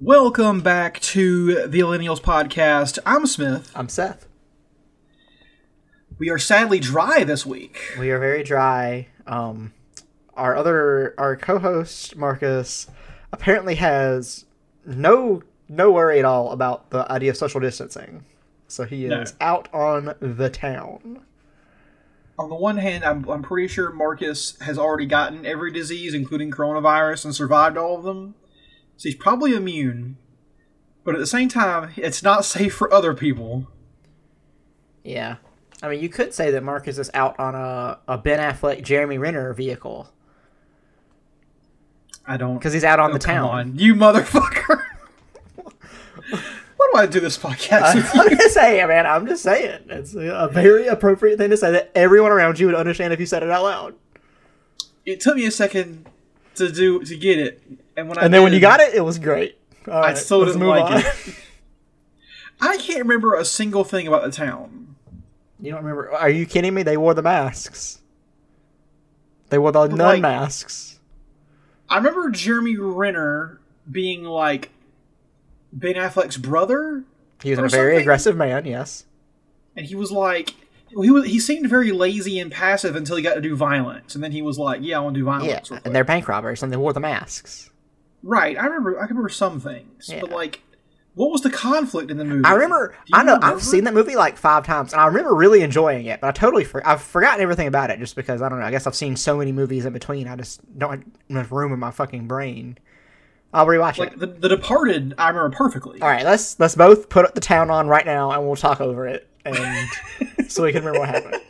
Welcome back to the Millennials Podcast. I'm Smith. I'm Seth. We are sadly dry this week. We are very dry. Um, our other, our co-host Marcus, apparently has no no worry at all about the idea of social distancing. So he No. is out on the town. On the one hand, I'm, I'm pretty sure Marcus has already gotten every disease, including coronavirus, and survived all of them. So he's probably immune. But at the same time, it's not safe for other people. Yeah. I mean, you could say that Marcus is out on a, a Ben Affleck, Jeremy Renner vehicle I don't. because he's out on Oh, the come town. on, you motherfucker. Why do I do this podcast with I'm you? just saying, man. I'm just saying. It's a very appropriate thing to say that everyone around you would understand if you said it out loud. It took me a second to do to get it, and when I And then when did, you got it, it was great. All I right, still didn't move like on. it. I can't remember a single thing about the town. You don't remember? Are you kidding me? They wore the masks. They wore the nun like- masks. I remember Jeremy Renner being like Ben Affleck's brother, He was or a very something? aggressive man. Yes. and he was like, he was he seemed very lazy and passive until he got to do violence, and then he was like, "Yeah, I want to do violence." Yeah, and they're bank robbers, and they wore the masks. Right. I remember. I can remember some things, but like, what was the conflict in the movie? I remember. I know. I've seen that movie like five times, and I remember really enjoying it. But I totally. For, I've forgotten everything about it just because I don't know. I guess I've seen so many movies in between. I just don't have enough room in my fucking brain. I'll rewatch Like it. the, the Departed, I remember perfectly. All right, let's let's both put the town on right now, and we'll talk over it, and so we can remember what happened.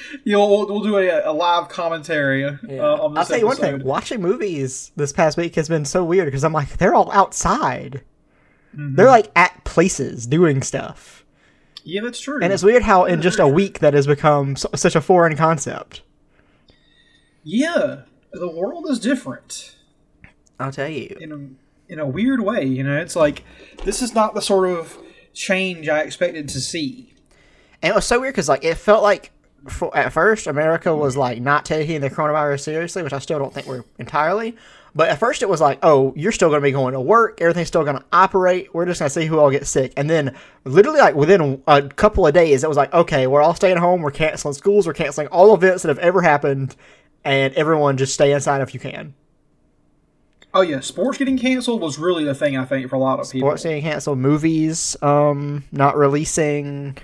You know, we'll, we'll do a, a live commentary uh, Yeah. on this I'll tell you one thing: watching movies this past week has been so weird because I'm like, they're all outside. Mm-hmm. They're like at places doing stuff, Yeah, that's true. and it's weird how in just a week that has become so, such a foreign concept. yeah, the world is different. I'll tell you. in a in a weird way. You know, it's like this is not the sort of change I expected to see. And it was so weird because like it felt like for, at first America was like not taking the coronavirus seriously, which I still don't think we're entirely. But at first it was like, oh, you're still going to be going to work. Everything's still going to operate. We're just going to see who all gets sick. And then literally like within a couple of days, it was like, okay, we're all staying home. We're canceling schools. We're canceling all events that have ever happened. And everyone just stay inside if you can. Oh yeah, sports getting canceled was really the thing I think for a lot of people. Sports getting canceled. Movies um, not releasing.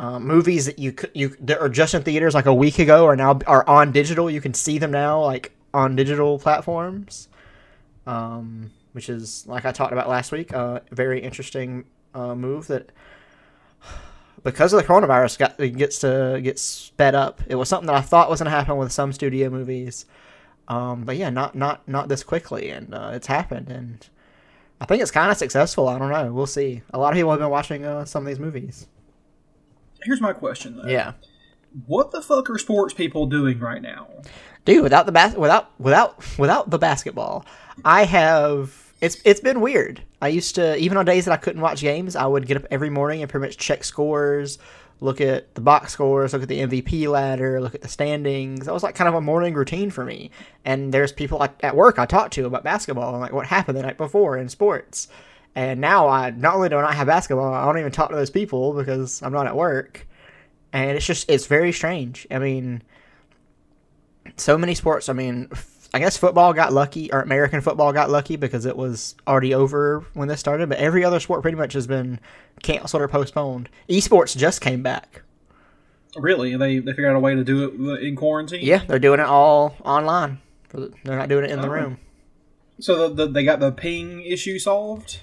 Um, movies that you you that are just in theaters like a week ago are now are on digital. You can see them now like on digital platforms, um, which is like I talked about last week. Uh, very interesting uh, move that because of the coronavirus got it gets to get sped up. It was something that I thought was going to happen with some studio movies, um, but yeah, not not not this quickly, and uh, it's happened and. I think it's kind of successful. I don't know. We'll see. A lot of people have been watching uh, some of these movies. Here's my question though. Yeah, What the fuck are sports people doing right now? dude. Without the bas- without without without the basketball, I have. It's it's been weird. I used to even on days that I couldn't watch games, I would get up every morning and pretty much check scores, look at the box scores, look at the MVP ladder, look at the standings. That was like kind of a morning routine for me. And there's people at work I talk to about basketball and like what happened the night before in sports. And now I not only do I not have basketball, I don't even talk to those people because I'm not at work. And it's just it's very strange. I mean, so many sports. I mean, I guess football got lucky, or American football got lucky because it was already over when this started. But every other sport pretty much has been canceled or postponed. Esports just came back. Really? They they figured out a way to do it in quarantine. Yeah, they're doing it all online. They're not doing it in the Oh. room. So the, the, they got the ping issue solved.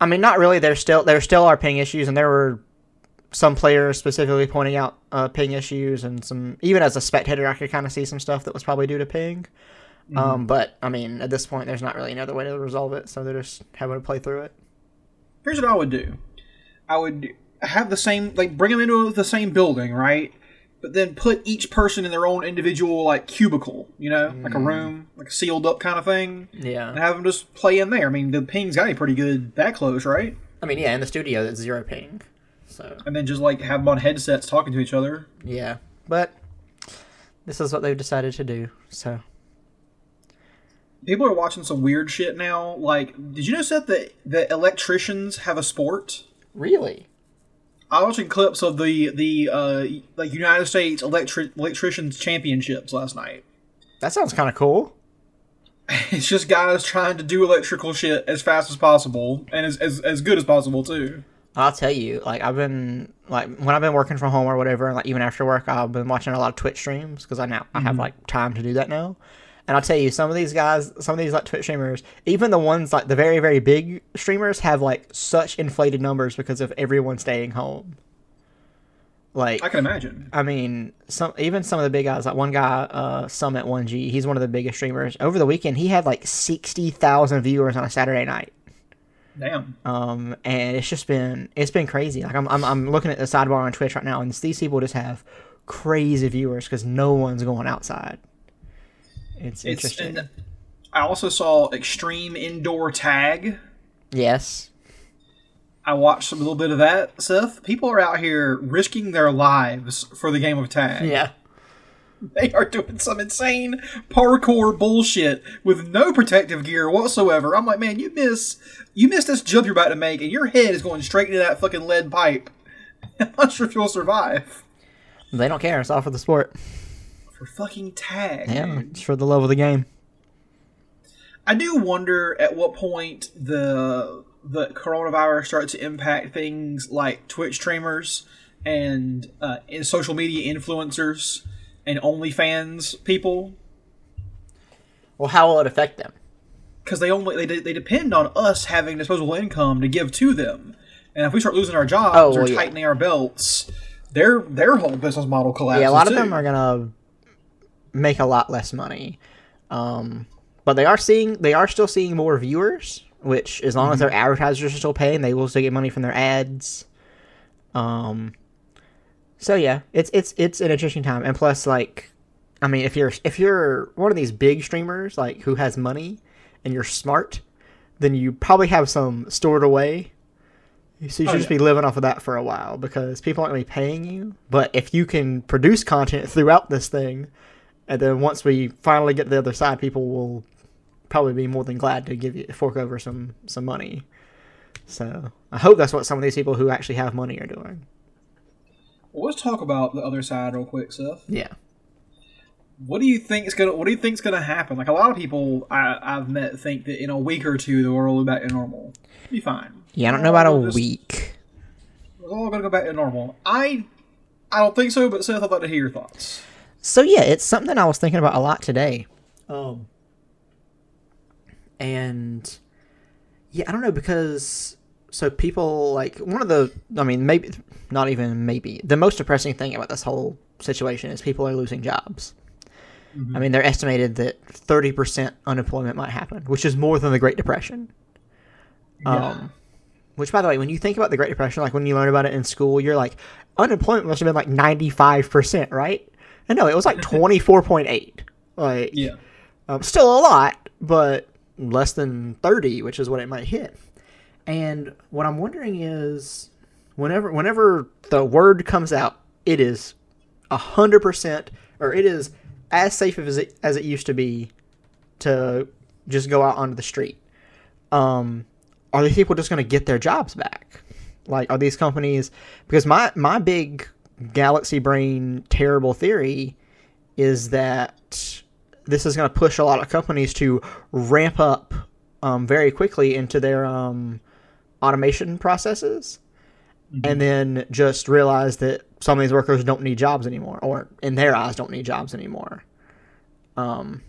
I mean, not really. There still there still are ping issues, and there were some players specifically pointing out uh, ping issues, and some even as a spectator, I could kind of see some stuff that was probably due to ping. Um, but I mean, at this point, there's not really another way to resolve it, so they're just having to play through it. Here's what I would do. I would have the same like bring them into the same building, right? But then put each person in their own individual like cubicle, you know, like a mm. room, like a sealed up kind of thing, Yeah, and have them just play in there. I mean, the ping's got to be pretty good that close, right? I mean, yeah, in the studio, it's zero ping, so And then just like have them on headsets talking to each other. yeah. But this is what they've decided to do. So People are watching some weird shit now. Like, did you notice that the the electricians have a sport? really, I was watching clips of the the uh, like United States electric electricians championships last night. that sounds kind of cool. It's just guys trying to do electrical shit as fast as possible and as, as, as good as possible too. I'll tell you, like I've been like when I've been working from home or whatever, and like even after work, I've been watching a lot of Twitch streams because I now I have like time to do that now. And I'll tell you, some of these guys, some of these like Twitch streamers, even the ones like the very very big streamers, have like such inflated numbers because of everyone staying home. Like I can imagine. I mean, some even some of the big guys, like one guy, uh, Summit1g, he's one of the biggest streamers. Over the weekend, he had like sixty thousand viewers on a Saturday night. Damn. Um, and it's just been it's been crazy. Like I'm I'm, I'm looking at the sidebar on Twitch right now, and these people just have crazy viewers because no one's going outside. It's, It's interesting. and I also saw extreme indoor tag. yes. I watched a little bit of that stuff. People are out here risking their lives for the game of tag. Yeah. They are doing some insane parkour bullshit with no protective gear whatsoever. I'm like, man, you miss you miss this jump you're about to make, and your head is going straight into that fucking lead pipe. I'm not sure if you'll survive. They don't care. It's all for the sport. For fucking tag. Yeah. It's for the love of the game. I do wonder at what point the the coronavirus starts to impact things like Twitch streamers and uh, in social media influencers and OnlyFans people Well, how will it affect them? because they only they, de- they depend on us having disposable income to give to them, and if we start losing our jobs Oh, or well, yeah. tightening our belts, their their whole business model collapses. Yeah, a lot of them are gonna make a lot less money, um, but they are seeing they are still seeing more viewers. Which, as long as their advertisers are still paying, they will still get money from their ads. Um, so yeah, it's it's it's an interesting time, and plus, like, I mean, if you're if you're one of these big streamers like who has money and you're smart, then you probably have some stored away. So you should Oh, just yeah. be living off of that for a while because people aren't going to be paying you. But if you can produce content throughout this thing, and then once we finally get to the other side, people will probably be more than glad to give you fork over some some money. So I hope that's what some of these people who actually have money are doing. Well, let's talk about the other side real quick, Seth. Yeah. What do you think is gonna What do you think is gonna happen? Like a lot of people I, I've met think that in a week or two the world will be back to normal. Be fine. Yeah, I don't know about a just- week. We're all gonna go back to normal. I I don't think so, but Seth, I'd like to hear your thoughts. So yeah, it's something I was thinking about a lot today. Um, and yeah, I don't know because so people like one of the I mean maybe not even maybe the most depressing thing about this whole situation is people are losing jobs. I mean, they're estimated that thirty percent unemployment might happen, which is more than the Great Depression. Um, which, by the way, when you think about the Great Depression, like when you learn about it in school, you're like, unemployment must have been like ninety five percent, right? And no, it was like twenty four point eight. Like, Yeah. um, still a lot, but less than 30, which is what it might hit. And what I'm wondering is, whenever whenever the word comes out, it is hundred percent, or it is as safe as it as it used to be to just go out onto the street. Um, are these people just going to get their jobs back? Like, are these companies? Because my my big galaxy brain terrible theory is that this is going to push a lot of companies to ramp up um, very quickly into their um, automation processes. and then just realize that some of these workers don't need jobs anymore, or in their eyes, don't need jobs anymore. Um,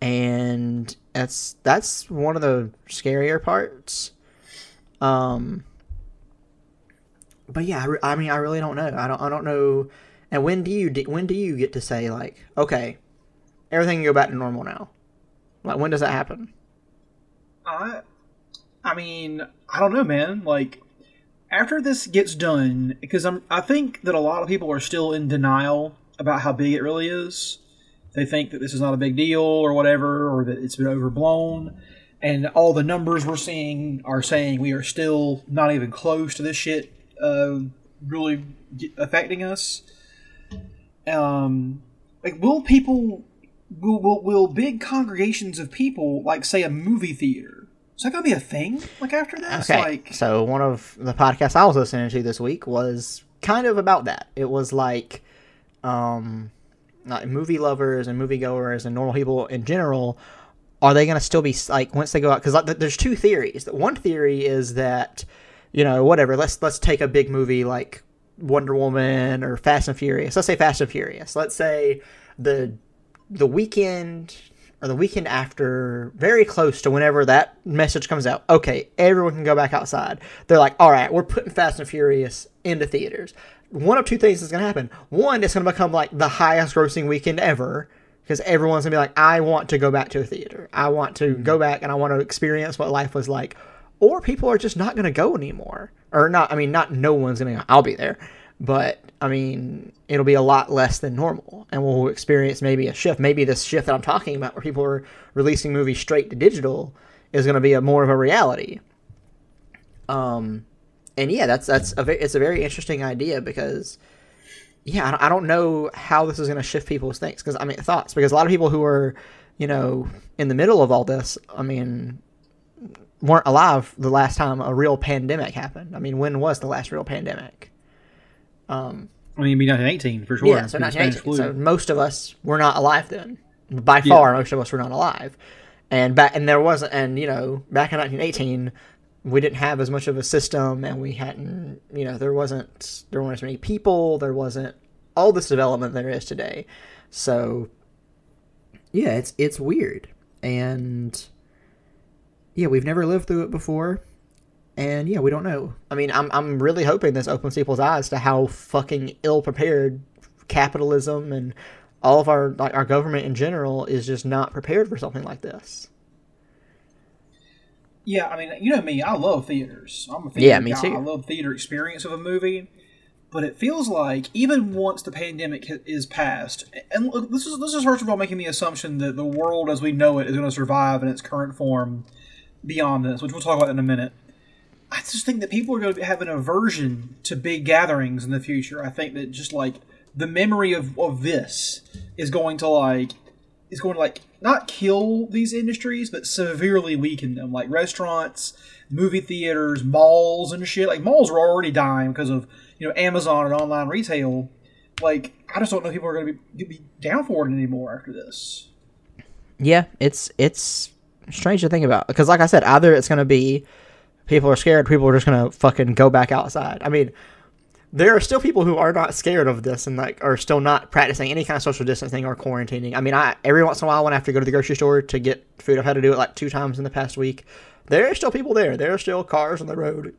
and that's that's one of the scarier parts. Um, but yeah, I, re- I mean, I really don't know. I don't I don't know. And when do you when do you get to say like, okay, everything can go back to normal now? Like, when does that happen? I, I mean, I don't know, man. Like, after this gets done, because I'm, I think that a lot of people are still in denial about how big it really is. They think that this is not a big deal or whatever, or that it's been overblown. And all the numbers we're seeing are saying we are still not even close to this shit uh, really affecting us. Um, like, will people, will, will, will big congregations of people, like, say, a movie theater, is that going to be a thing? Like, after this? Okay. Like, so one of the podcasts I was listening to this week was kind of about that. It was like, um, like movie lovers and moviegoers and normal people in general. Are they going to still be like once they go out? Because like, there's two theories. One theory is that, you know, whatever. Let's let's take a big movie like Wonder Woman or Fast and Furious. Let's say Fast and Furious. Let's say the the weekend or the weekend after, very close to whenever that message comes out. Okay, everyone can go back outside. They're like, all right, we're putting Fast and Furious into theaters. One of two things is going to happen. One, it's going to become like the highest grossing weekend ever because everyone's going to be like, I want to go back to a theater. I want to go mm-hmm. back and I want to experience what life was like. Or people are just not going to go anymore. Or not, I mean, not no one's going to, I'll be there. But, I mean, it'll be a lot less than normal. And we'll experience maybe a shift. Maybe this shift that I'm talking about where people are releasing movies straight to digital is going to be a more of a reality. Um, and yeah, that's that's a it's a very interesting idea because yeah, I don't, I don't know how this is going to shift people's things because I mean thoughts because a lot of people who are you know in the middle of all this, I mean, weren't alive the last time a real pandemic happened. I mean, when was the last real pandemic? Um, I mean, it'd be 1918 for sure. yeah, so 1918. So most of us were not alive then. By Yeah. far, most of us were not alive. And back, and there wasn't, and you know, back in 1918, we didn't have as much of a system, and we hadn't, you know, there wasn't, there weren't as many people, there wasn't all this development there is today. So, yeah, it's it's weird, and yeah, we've never lived through it before. And yeah, we don't know. I mean, I'm I'm really hoping this opens people's eyes to how fucking ill prepared capitalism and all of our like our government in general is just not prepared for something like this. Yeah, I mean, you know me, I love theaters. I'm a theater Yeah, me guy. too. I love theater experience of a movie. But it feels like even once the pandemic ha- is past, and look, this is this is first of all making the assumption that the world as we know it is going to survive in its current form beyond this, which we'll talk about in a minute. I just think that people are going to have an aversion to big gatherings in the future. I think that just like the memory of, of this is going to like is going to like not kill these industries, but severely weaken them. Like restaurants, movie theaters, malls, and shit. Like malls are already dying because of you know Amazon and online retail. Like I just don't know people are going to be, be down for it anymore after this. Yeah, it's it's strange to think about because, like I said, either it's gonna be people are scared, people are just gonna fucking go back outside. I mean, there are still people who are not scared of this and like are still not practicing any kind of social distancing or quarantining. I mean, I every once in a while when I have to go to the grocery store to get food, I've had to do it like two times in the past week. There are still people there. There are still cars on the road.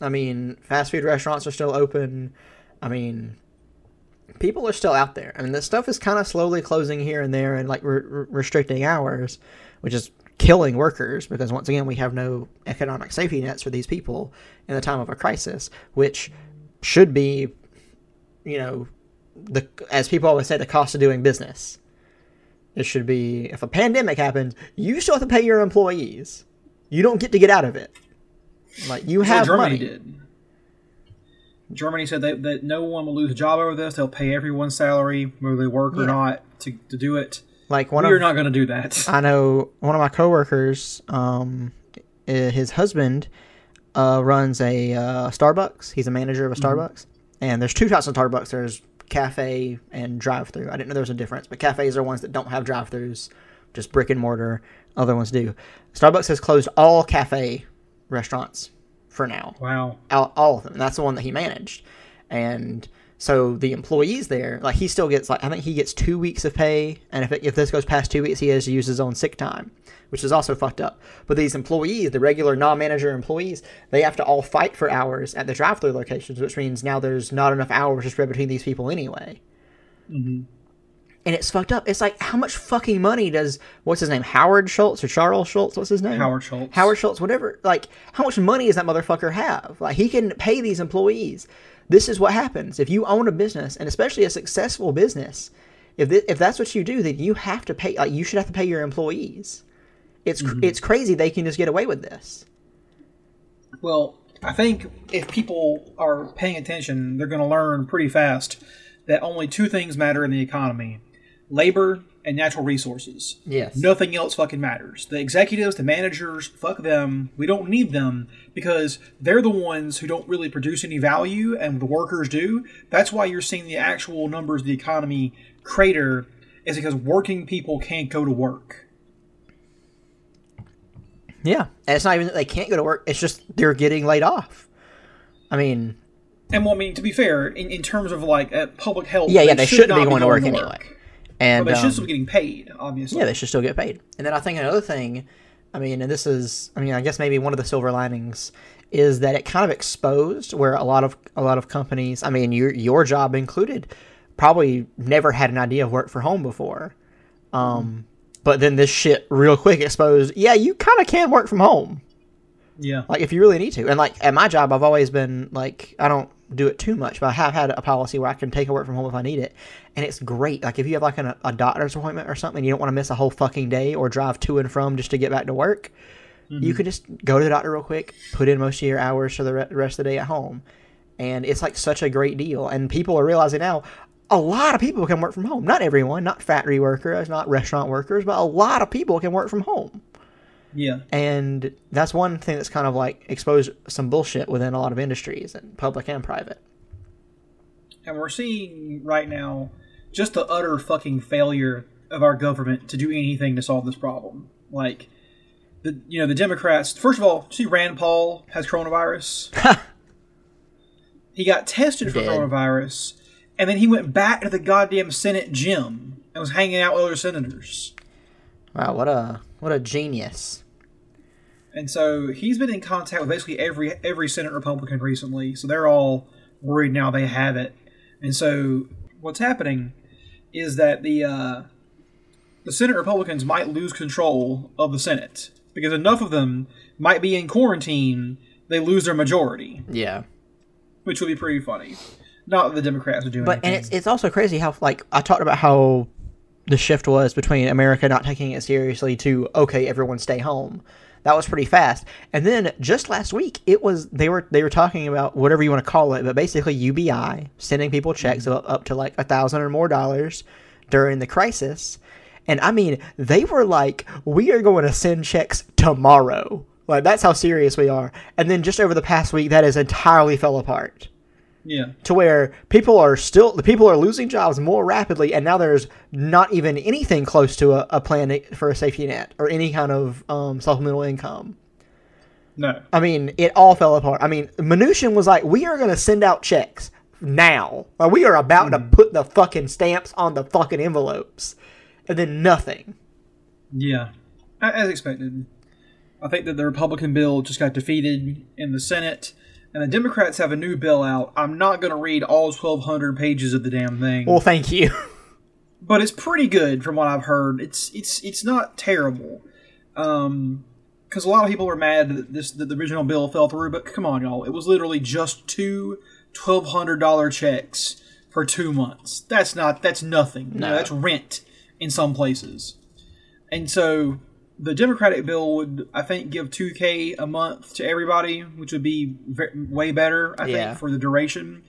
I mean, fast food restaurants are still open. I mean, people are still out there. I mean, this stuff is kind of slowly closing here and there and like re- restricting hours, which is killing workers because once again we have no economic safety nets for these people in the time of a crisis, which should be, you know, the as people always say, the cost of doing business. It should be if a pandemic happens, you still have to pay your employees. You don't get to get out of it. Like you That's what have Germany money. did. Germany said that, that no one will lose a job over this. They'll pay everyone's salary, whether they work or not, to, to do it. Like one we are not going to do that. I know one of my coworkers, um, his husband, uh, runs a uh, Starbucks. He's a manager of a Starbucks, and there's two types of Starbucks. There's cafe and drive-through. I didn't know there was a difference, but cafes are ones that don't have drive-throughs, just brick and mortar. Other ones do. Starbucks has closed all cafe restaurants for now Wow. all, all of them. That's the one that he managed, and so the employees there, like he still gets like I think he gets two weeks of pay, and if it, if this goes past two weeks, he has to use his own sick time, which is also fucked up. But these employees, the regular non-manager employees, they have to all fight for hours at the drive-through locations, which means now there's not enough hours to spread between these people anyway. Mm-hmm. And it's fucked up. It's like how much fucking money does what's his name Howard Schultz or Charles Schultz? What's his name? Howard Schultz. Howard Schultz, whatever. Like, how much money does that motherfucker have? Like, he can pay these employees. This is what happens if you own a business, and especially a successful business. If if that's what you do, then you have to pay. Like, you should have to pay your employees. It's cr- mm-hmm. it's crazy they can just get away with this. Well, I think if people are paying attention, they're going to learn pretty fast that only two things matter in the economy labor and natural resources. Yes. Nothing else fucking matters. The executives, the managers, fuck them. We don't need them because they're the ones who don't really produce any value and the workers do. That's why you're seeing the actual numbers of the economy crater is because working people can't go to work. Yeah, and it's not even that they can't go to work. It's just they're getting laid off. I mean, And well, I mean, to be fair, in, in terms of like uh, public health, Yeah, yeah, they should shouldn't be not going to work anyway. And But they um, should still be getting paid, obviously. Yeah, they should still get paid. And then I think another thing, I mean, and this is, I mean, I guess maybe one of the silver linings is that it kind of exposed where a lot of a lot of companies, I mean, your your job included, probably never had an idea of work for home before. Um, but then this shit real quick exposed. Yeah, you kind of can work from home, yeah. like if you really need to. And like at my job, I've always been like, I don't do it too much, but I have had a policy where I can take a work from home if I need it, and it's great. Like if you have like an, a doctor's appointment or something, you don't want to miss a whole fucking day or drive to and from just to get back to work. You mm-hmm. can just go to the doctor real quick, put in most of your hours for the re- rest of the day at home, and it's like such a great deal. And people are realizing now. A lot of people can work from home. Not everyone, not factory workers, not restaurant workers, but a lot of people can work from home Yeah. and that's one thing that's kind of like exposed some bullshit within a lot of industries and public and private And we're seeing right now just the utter fucking failure of our government to do anything to solve this problem. Like, the you know the Democrats. First of all, see Rand Paul has coronavirus. he got tested for coronavirus, and then he went back to the goddamn Senate gym and was hanging out with other senators. wow what a what a genius And so he's been in contact with basically every every Senate Republican recently. So they're all worried now they have it. And so what's happening is that the uh, the Senate Republicans might lose control of the Senate because enough of them might be in quarantine. They lose their majority, yeah which would be pretty funny. Not that the Democrats are doing but and it's it's also crazy how like i talked about how the shift was between america not taking it seriously to okay everyone stay home. That was pretty fast. And then just last week it was they were they were talking about whatever you want to call it but basically ubi sending people checks up, up to like a thousand or more dollars during the crisis. And i mean they were like we are going to send checks tomorrow. Like that's how serious we are. And then just over the past week that has entirely fell apart yeah, to where people are still the people are losing jobs more rapidly and now there's not even anything close to a, a plan for a safety net or any kind of um, supplemental income. No, i mean it all fell apart. I mean Mnuchin was like we are going to send out checks now. Like, we are about to put the fucking stamps on the fucking envelopes. And then nothing. Yeah, as expected. I think that the Republican bill just got defeated in the Senate, and the Democrats have a new bill out. I'm not going to read all 1,200 pages of the damn thing, well thank you but it's pretty good from what I've heard. It's it's it's not terrible, um, because a lot of people were mad that this that the original bill fell through. But come on, y'all, it was literally just two $1,200 checks for two months. That's not that's nothing. You know, No. that's rent in some places. And so the Democratic bill would, I think, give 2K a month to everybody, which would be way better, I Yeah. think, for the duration.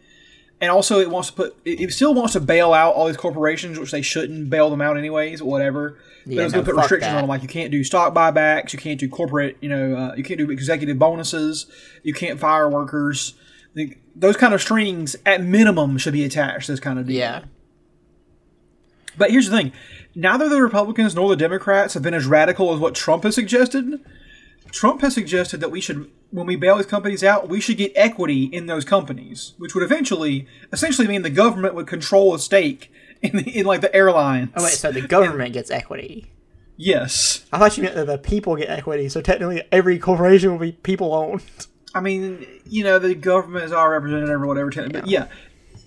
And also, it wants to put, it, it still wants to bail out all these corporations, which they shouldn't bail them out anyways, whatever. But Yeah, it's going no, to put restrictions that. on them, like you can't do stock buybacks, you can't do corporate, you know, uh, you can't do executive bonuses, you can't fire workers. Those kind of strings, at minimum, should be attached to this kind of deal. yeah But here's the thing: neither the Republicans nor the Democrats have been as radical as what Trump has suggested. Trump has suggested that we should, when we bail these companies out, we should get equity in those companies, which would eventually, essentially mean the government would control a stake in, the, in like the airlines. Oh wait, so the government gets equity. yes. I thought you meant that the people get equity. So technically, every corporation will be people owned. I mean, you know, the government is our representative or whatever. But yeah,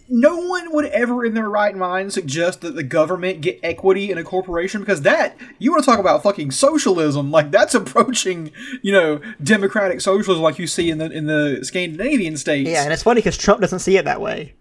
no one would ever in their right mind suggest that the government get equity in a corporation because that, you want to talk about fucking socialism, like that's approaching, you know, democratic socialism like you see in the in the Scandinavian states. Yeah, and it's funny because Trump doesn't see it that way.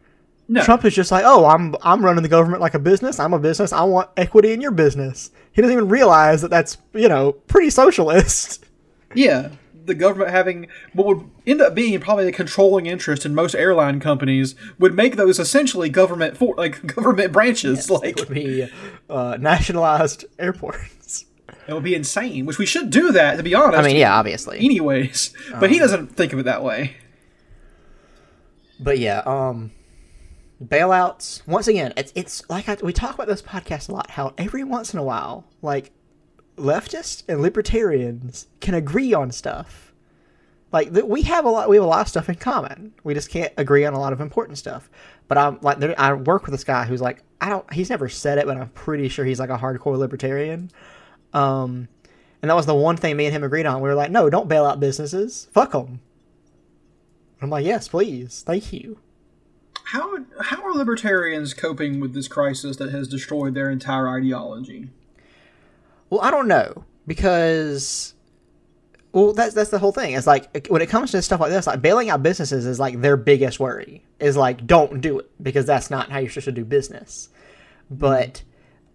no. Trump is just like, oh, I'm I'm running the government like a business. I'm a business. I want equity in your business. He doesn't even realize that that's you know pretty socialist. Yeah, the government having what would end up being probably a controlling interest in most airline companies would make those essentially government for like government branches. like Would be uh, nationalized airports. it would be insane. Which we should do that to be honest. I mean, yeah, obviously. anyways. But he doesn't think of it that way. But yeah, um, bailouts. Once again, it's it's like I, we talk about this podcast a lot. How every once in a while, like leftists and libertarians can agree on stuff. Like th- we have a lot, we have a lot of stuff in common. We just can't agree on a lot of important stuff. But I'm like, there, I work with this guy who's like, I don't. He's never said it, but I'm pretty sure he's like a hardcore libertarian. Um, and that was the one thing me and him agreed on. We were like, no, don't bail out businesses. Fuck them. I'm like, yes, please, thank you. How how are libertarians coping with this crisis that has destroyed their entire ideology? Well, I don't know because well, that's that's the whole thing. It's like when it comes to stuff like this, like bailing out businesses is like their biggest worry. Is like don't do it because that's not how you're supposed to do business. But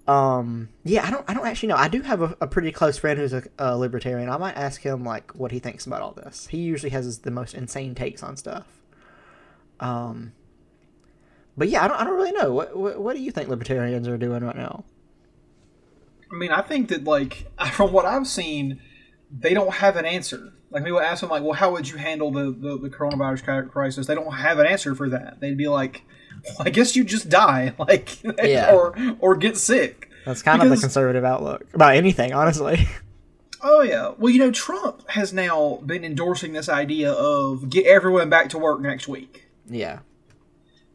um, yeah, I don't I don't actually know. I do have a, a pretty close friend who's a, a libertarian. I might ask him like what he thinks about all this. He usually has the most insane takes on stuff. Um, but yeah, I don't I don't really know. What what, what do you think libertarians are doing right now? I mean, I think that like from what I've seen, they don't have an answer. Like people ask them, like, "Well, how would you handle the, the, the coronavirus crisis?" They don't have an answer for that. They'd be like, well, "I guess you just die, like, Yeah. or or get sick." That's kind of the conservative outlook about anything, honestly. Oh yeah. Well, you know, Trump has now been endorsing this idea of get everyone back to work next week. yeah.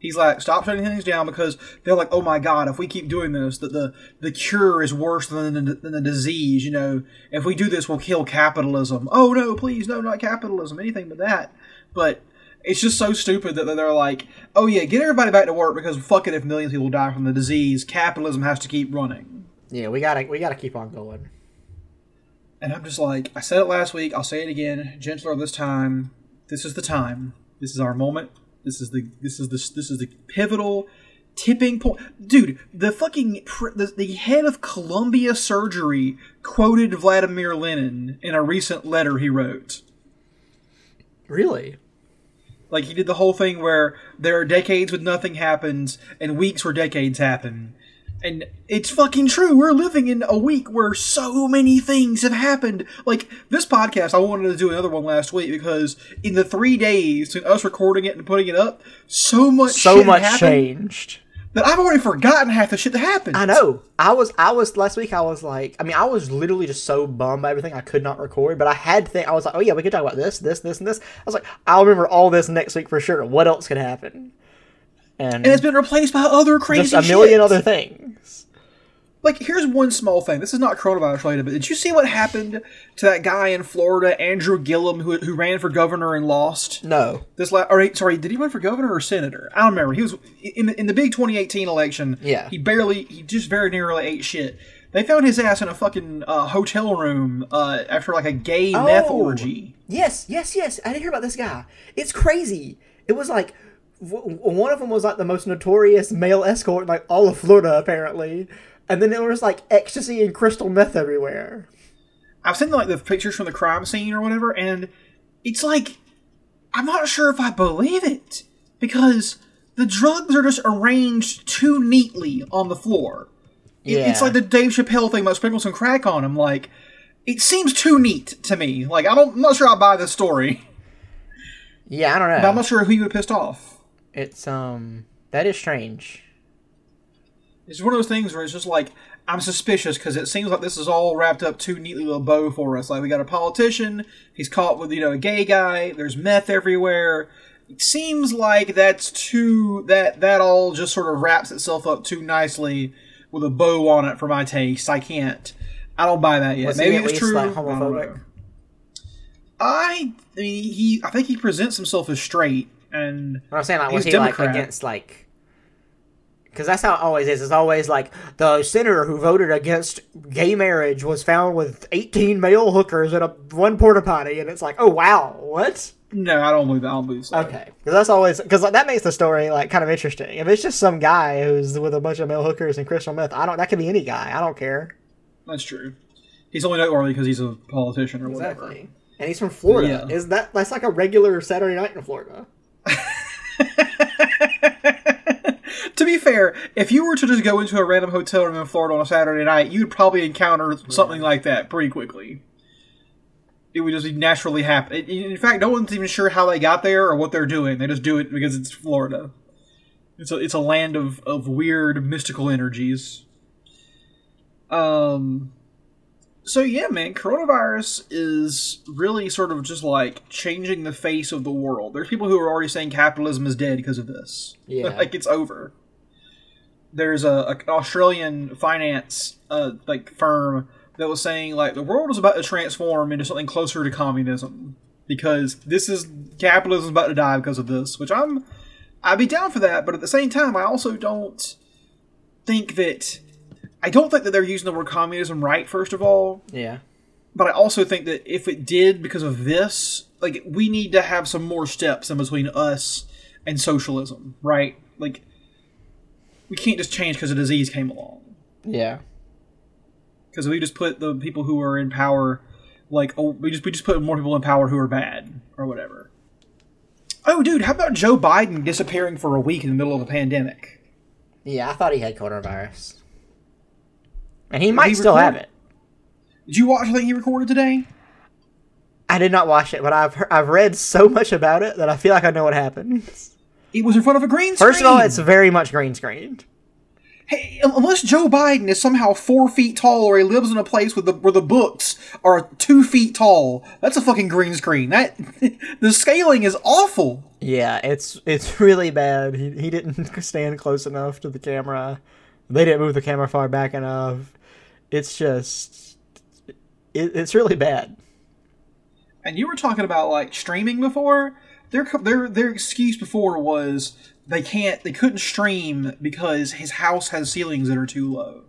He's like, stop shutting things down because they're like, oh my god, if we keep doing this, that the the cure is worse than the, than the disease. You know, if we do this, we'll kill capitalism. Oh no, please, no, not capitalism, anything but that. But it's just so stupid that they're like, oh yeah, get everybody back to work because fuck it, if millions of people die from the disease, capitalism has to keep running. Yeah, we gotta we gotta keep on going. And I'm just like, I said it last week, I'll say it again, gentler this time. This is the time. This is our moment. This is the this is the this is the pivotal tipping point. Dude, the fucking pr- the, the head of Columbia Surgery quoted Vladimir Lenin in a recent letter he wrote. Really? Like he did the whole thing where there are decades when nothing happens and weeks where decades happen. And it's fucking true. We're living in a week where so many things have happened. Like this podcast, I wanted to do another one last week because in the three days between us recording it and putting it up, so much So shit much happened changed. that I've already forgotten half the shit that happened. I know. I was I was last week I was like I mean I was literally just so bummed by everything I could not record, but I had to think I was like, Oh yeah, we could talk about this, this, this, and this. I was like, I'll remember all this next week for sure. What else could happen? And, And it's been replaced by other crazy just a million shit. other things. Like here's one small thing. This is not coronavirus related, but did you see what happened to that guy in Florida, Andrew Gillum, who, who ran for governor and lost? No. This la- or sorry, did he run for governor or senator? I don't remember. He was in the, in the big 2018 election. Yeah. he barely, he just very nearly ate shit. They found his ass in a fucking uh, hotel room uh, after like a gay meth Oh. orgy. Yes, yes, yes. I didn't hear about this guy. It's crazy. It was like w- one of them was like the most notorious male escort in like all of Florida, apparently. And then there was like ecstasy and crystal meth everywhere. I've seen like the pictures from the crime scene or whatever, and it's like I'm not sure if I believe it because the drugs are just arranged too neatly on the floor. It- It's like the Dave Chappelle thing about sprinkle some crack on him. Like, it seems too neat to me. Like, I don't, I'm not sure I buy this story. Yeah, I don't know. But I'm not sure who you would pissed off. It's um that is strange. It's one of those things where it's just like I'm suspicious because it seems like this is all wrapped up too neatly with a bow for us. Like we got a politician, he's caught with you know a gay guy. There's meth everywhere. It seems like that's too that that all just sort of wraps itself up too nicely with a bow on it for my taste. I can't. I don't buy that yet. Was Maybe it's true. like, homophobic? I, I mean, he. I think he presents himself as straight, and What I'm saying, like, was he like against like? Because that's how it always is. It's always like the senator who voted against gay marriage was found with 18 male hookers in a one porta potty, and it's like, oh wow, what? no, I don't believe that. I don't believe so. Okay, because that's always because like, that makes the story like kind of interesting. If it's just some guy who's with a bunch of male hookers and crystal meth, I don't. That could be any guy. I don't care. That's true. He's only noteworthy because he's a politician or whatever. And he's from Florida. Yeah. Is that that's like a regular Saturday night in Florida? to be fair, if you were to just go into a random hotel room in Florida on a Saturday night, you'd probably encounter something like that pretty quickly. It would just naturally happen. In fact, no one's even sure how they got there or what they're doing. They just do it because it's Florida. It's a it's a land of, of weird mystical energies. Um. So yeah, man, coronavirus is really sort of just like changing the face of the world. There's people who are already saying capitalism is dead because of this. Yeah. like it's over. There's a, an Australian finance uh, like firm that was saying like the world is about to transform into something closer to communism because this is capitalism is about to die because of this. Which I'm I'd be down for that, but at the same time, I also don't think that I don't think that they're using the word communism right. First of all, Yeah. but I also think that if it did because of this, like we need to have some more steps in between us and socialism, right? Like we can't just change because a disease came along. Yeah. Because we just put the people who are in power, like oh, we just we just put more people in power who are bad or whatever. Oh, dude, how about Joe Biden disappearing for a week in the middle of a pandemic? Yeah, I thought he had coronavirus. And he might he still have it. Did you watch the thing he recorded today? I did not watch it, but I've heard, I've read so much about it that I feel like I know what happened. It was in front of a green screen. First of all, it's very much green screened. Hey, unless Joe Biden is somehow four feet tall or he lives in a place with the where the books are two feet tall, that's a fucking green screen. That the scaling is awful. Yeah, it's it's really bad. He he didn't stand close enough to the camera. They didn't move the camera far back enough. It's just it, it's really bad. And you were talking about like streaming before. Their their their excuse before was they can't they couldn't stream because his house has ceilings that are too low,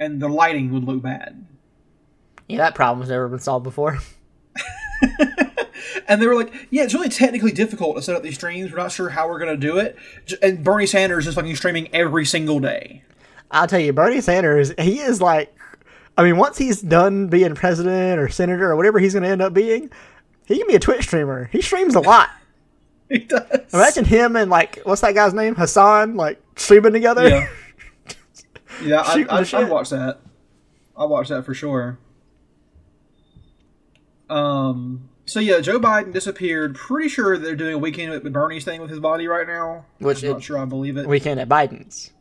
and the lighting would look bad. Yeah, that problem's never been solved before. And they were like, "Yeah, it's really technically difficult to set up these streams. We're not sure how we're gonna do it." And Bernie Sanders is fucking streaming every single day. I'll tell you, Bernie Sanders, he is like, I mean, once he's done being president or senator or whatever he's going to end up being, he can be a Twitch streamer. He streams a lot. He does. Imagine him and like, what's that guy's name? Hasan, like streaming together. Yeah. Yeah, I, Shooting I, the I'd watch that. I'll watch that for sure. Um. So yeah, Joe Biden disappeared. Pretty sure they're doing a weekend with Bernie's thing with his body right now. Which I'm not sure I believe it. Weekend at Biden's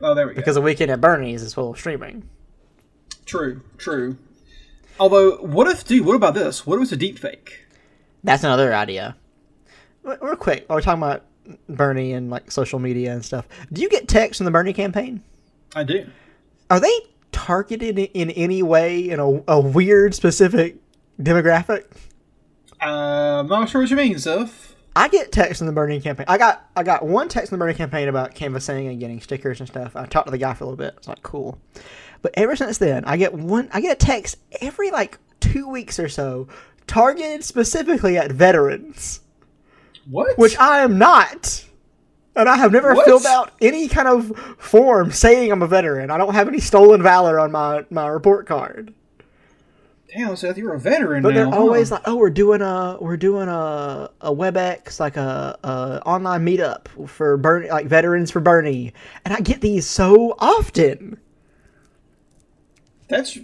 oh, there we go. because a weekend at Bernie's is full of streaming. true, true. Although, what if, dude? What about this? What if it's a deep fake? That's another idea. Re- Real quick, while we're talking about Bernie and like social media and stuff. Do you get texts from the Bernie campaign? I do. Are they targeted in- any way in a, a weird specific demographic? Uh, I'm not sure what you mean, Seth. I get texts in the Bernie campaign. I got I got one text in the Bernie campaign about canvassing and getting stickers and stuff. I talked to the guy for a little bit. It's like cool, but ever since then, I get one. I get a text every like two weeks or so, targeted specifically at veterans, What? which I am not. And I have never What? filled out any kind of form saying I'm a veteran. I don't have any stolen valor on my, my report card. Damn, Seth, you're a veteran But now. they're huh? always like, "Oh, we're doing a we're doing a a WebEx like a, a online meetup for Bernie, like veterans for Bernie," and I get these so often. That's.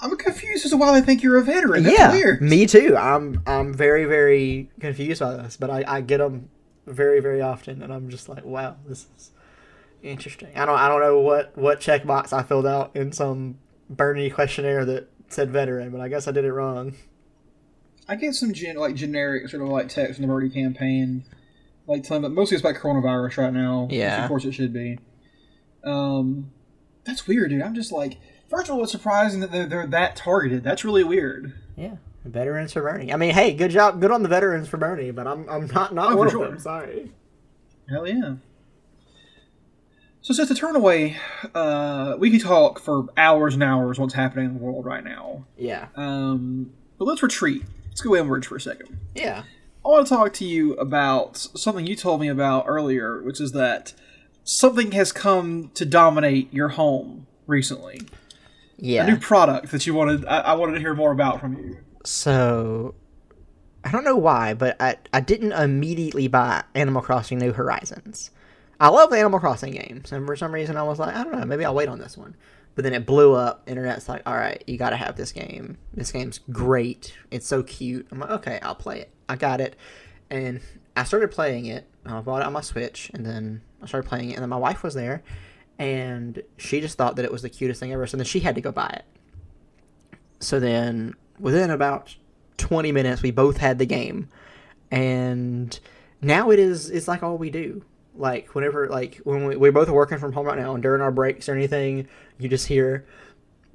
I'm confused as to why they think you're a veteran. That's yeah, weird. me too. I'm I'm very very confused by this, but I, I get them very very often, and I'm just like, wow, this is Interesting. I don't I don't know what what checkbox I filled out in some Bernie questionnaire that said veteran, but I guess I did it wrong. I get some gen- like generic sort of like text from the Bernie campaign, like telling, but mostly it's about coronavirus right now. Yeah. of course it should be. Um, that's weird, dude. I'm just like, first of all, it's surprising that they're, they're that targeted. That's really weird. Yeah. Veterans for Bernie. I mean, hey, good job, good on the veterans for Bernie, but I'm I'm not not Oh, one of sure. them. Sorry. Hell yeah. So, since to turn away, uh, we could talk for hours and hours what's happening in the world right now. Yeah. Um, but let's retreat. Let's go inwards for a second. Yeah. I want to talk to you about something you told me about earlier, which is that something has come to dominate your home recently. A new product that you wanted. I, I wanted to hear more about from you. So I don't know why, but I I didn't immediately buy Animal Crossing New Horizons. I love the Animal Crossing games, and for some reason I was like, I don't know, maybe I'll wait on this one. But then it blew up. Internet's like, all right, you got to have this game. This game's great. It's so cute. I'm like, okay, I'll play it. I got it, and I started playing it. I bought it on my Switch, and then I started playing it, and then my wife was there, and she just thought that it was the cutest thing ever. So then she had to go buy it. So then, within about 20 minutes, we both had the game, and now it is it's like all we do. Like whenever like when we, we're both working from home right now, and during our breaks or anything, you just hear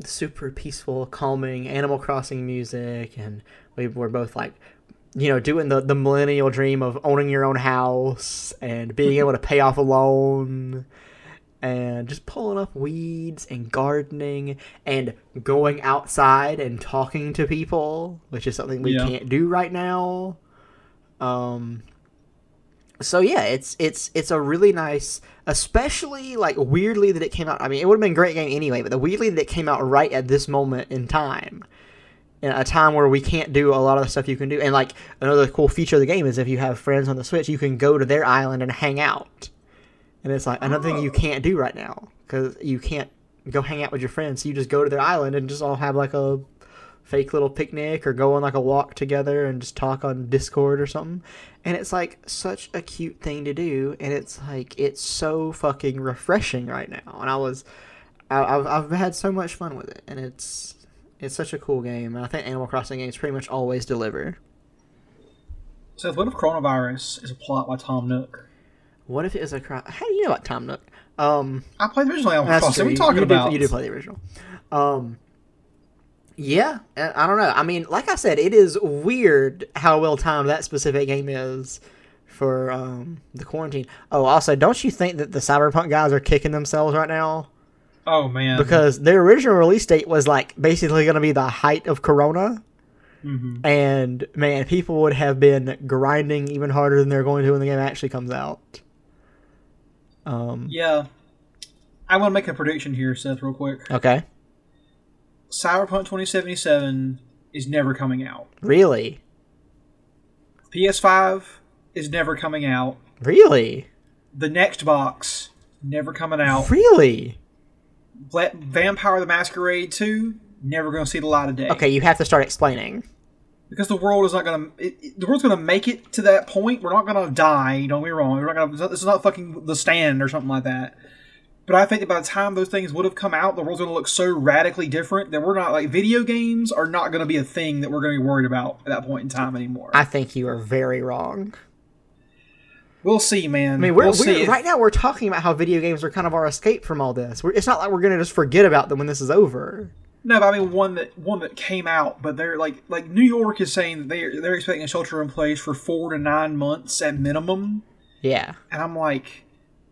super peaceful, calming Animal Crossing music, and we we're both like. You know, doing the, the millennial dream of owning your own house and being able to pay off a loan and just pulling up weeds and gardening and going outside and talking to people, which is something we Yeah. can't do right now. Um so yeah, it's it's it's a really nice especially like weirdly that it came out I mean it would have been a great game anyway, but the weirdly that it came out right at this moment in time. In a time where we can't do a lot of the stuff you can do. And like another cool feature of the game is if you have friends on the Switch, you can go to their island and hang out. And it's like another thing you oh. can't do right now because you can't go hang out with your friends. So you just go to their island and just all have like a fake little picnic or go on like a walk together and just talk on Discord or something. And it's like such a cute thing to do, and it's like it's so fucking refreshing right now. And I was, I, I've I've had so much fun with it, and it's it's such a cool game. And I think Animal Crossing games pretty much always deliver. So, The what of coronavirus is a plot by Tom Nook? What if it is a cry? How do you know about Tom Nook? Um. I played the original Animal Crossing. What are we talking you about? you do play the original. Um, yeah, I don't know. I mean, like I said, it is weird how well timed that specific game is for um, the quarantine. Oh, also, don't you think that the Cyberpunk guys are kicking themselves right now? Oh man, Because their original release date was like basically going to be the height of Corona. Mhm. And man, people would have been grinding even harder than they're going to when the game actually comes out. Um, yeah. I want to make a prediction here, Seth, real quick. okay. Cyberpunk 2077 is never coming out. Really? PS5 is never coming out. Really? The next box never coming out. Really? Vampire the Masquerade 2 never going to see the light of day. Okay, you have to start explaining. Because the world is not going to. The world's to make it to that point. We're not going to die. Don't me wrong. We're not to. This is not fucking the stand or something like that. But I think that by the time those things would have come out, the world's going to look so radically different that we're not like video games are not going to be a thing that we're going to be worried about at that point in time anymore. I think you are very wrong. we'll see, man. I mean, we're, we'll we're right now we're talking about how video games are kind of our escape from all this. We're, it's not like we're gonna just forget about them when this is over. No, but I mean one that one that came out, but they're like like New York is saying that they're they're expecting a shelter in place for four to nine months at minimum, Yeah, and I'm like,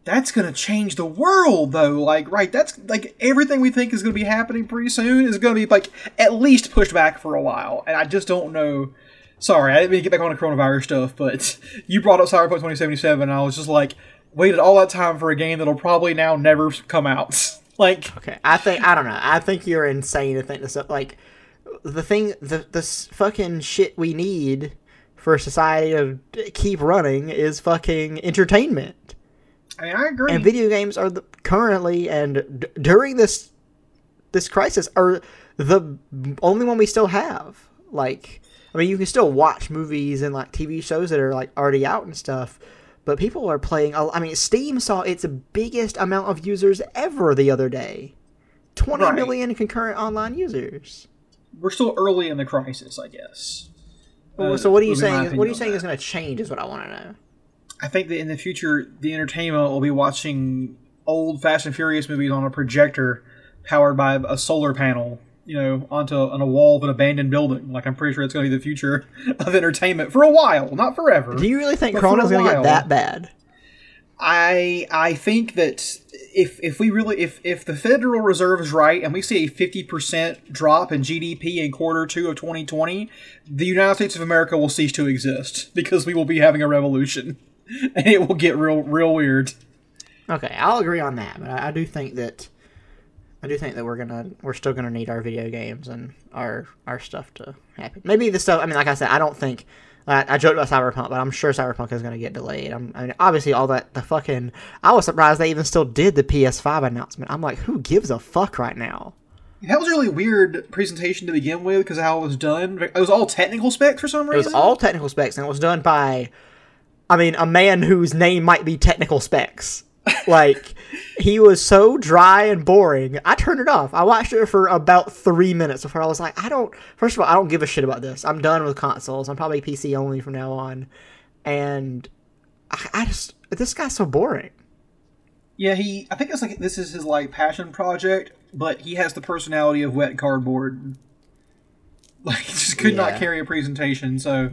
that's gonna change the world though. Like, right? That's like everything we think is gonna be happening pretty soon is gonna be like at least pushed back for a while, and I just don't know. Sorry, I didn't mean to get back on the coronavirus stuff, but you brought up Cyberpunk 2077, and I was just like, waited all that time for a game that'll probably now never come out. like, Okay, I think I don't know. I think you're insane to think this up. Like the thing, the this fucking shit we need for society to keep running is fucking entertainment. I mean, I agree. And video games are the, currently and d- during this this crisis are the only one we still have. Like, I mean, you can still watch movies and like TV shows that are like already out and stuff, but people are playing. a- I mean, Steam saw its biggest amount of users ever the other day. Twenty Right. million concurrent online users. We're still early in the crisis, I guess. Well, Uh, so what are you would be my saying? What are you saying that. is going to change? Is what I want to know. I think that in the future, the entertainment will be watching old Fast and Furious movies on a projector powered by a solar panel, you know, onto on a wall of an abandoned building. Like I'm pretty sure it's going to be the future of entertainment for a while, not forever. Do you really think Corona's going to get that bad? I I think that if if we really if if the Federal Reserve is right and we see a fifty percent drop in GDP in quarter two of 2020, the United States of America will cease to exist because we will be having a revolution, and it will get real real weird. Okay, I'll agree on that, but I, I do think that I do think that we're gonna we're still gonna need our video games and our our stuff to happen. Maybe the stuff. I mean, like I said, I don't think. I, I joked about Cyberpunk, but I'm sure Cyberpunk is going to get delayed. I'm, I mean, obviously, all that the fucking. I was surprised they even still did the PS5 announcement. I'm like, who gives a fuck right now? That was a really weird presentation to begin with because how it was done. It was all technical specs for some reason. It was all technical specs, and it was done by, I mean, a man whose name might be technical specs. Like, he was so dry and boring. I turned it off. I watched it for about three minutes before I was like, I don't. First of all, I don't give a shit about this. I'm done with consoles. I'm probably PC only from now on. And I, I just this guy's so boring. Yeah, he. I think it's like this is his like passion project, but he has the personality of wet cardboard. Like, he just could Yeah. not carry a presentation. So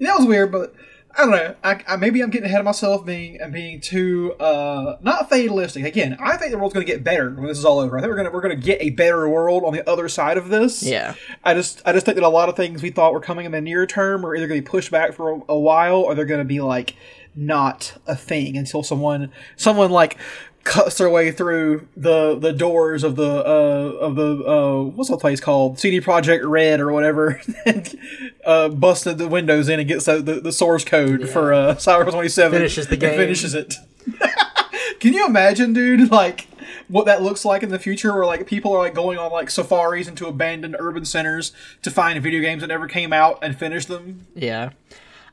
that was weird, but I don't know. I, I maybe I'm getting ahead of myself, being and being too uh not fatalistic. Again, I think the world's going to get better when this is all over. I think we're gonna we're gonna get a better world on the other side of this. Yeah. I just I just think that a lot of things we thought were coming in the near term are either going to be pushed back for a, a while or they're going to be like not a thing until someone someone like cuts their way through the the doors of the uh of the uh what's that place called CD Projekt Red or whatever and uh busted the windows in and gets the, the, the source code for uh Cyber 27 Finishes the game. finishes it can you imagine, dude? Like what that looks like in the future, where like people are like going on like safaris into abandoned urban centers to find video games that never came out and finish them. Yeah.